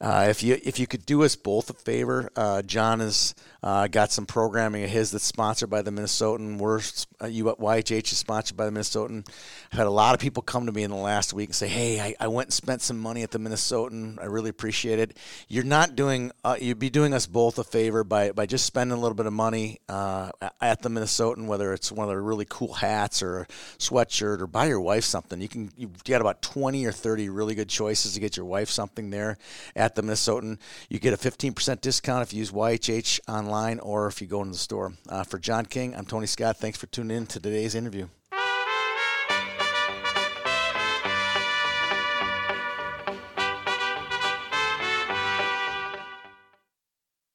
uh, if you if you could do us both a favor, uh, John has uh, got some programming of his that's sponsored by the Minnesotan. We're uh, YHH is sponsored by the Minnesotan. I've had a lot of people come to me in the last week and say, "Hey, I, I went and spent some money at the Minnesotan. I really appreciate it." You're not doing. you'd be doing us both a favor by by just spending a little bit of money at the Minnesotan, whether it's one of their really cool hats or a sweatshirt or buy your wife something. You can you got about 20 or 30 really good choices to get your wife something there at the Minnesotan. You get a 15% discount if you use YHH online or if you go into the store. Uh, for John King, I'm Tony Scott. Thanks for tuning in to today's interview.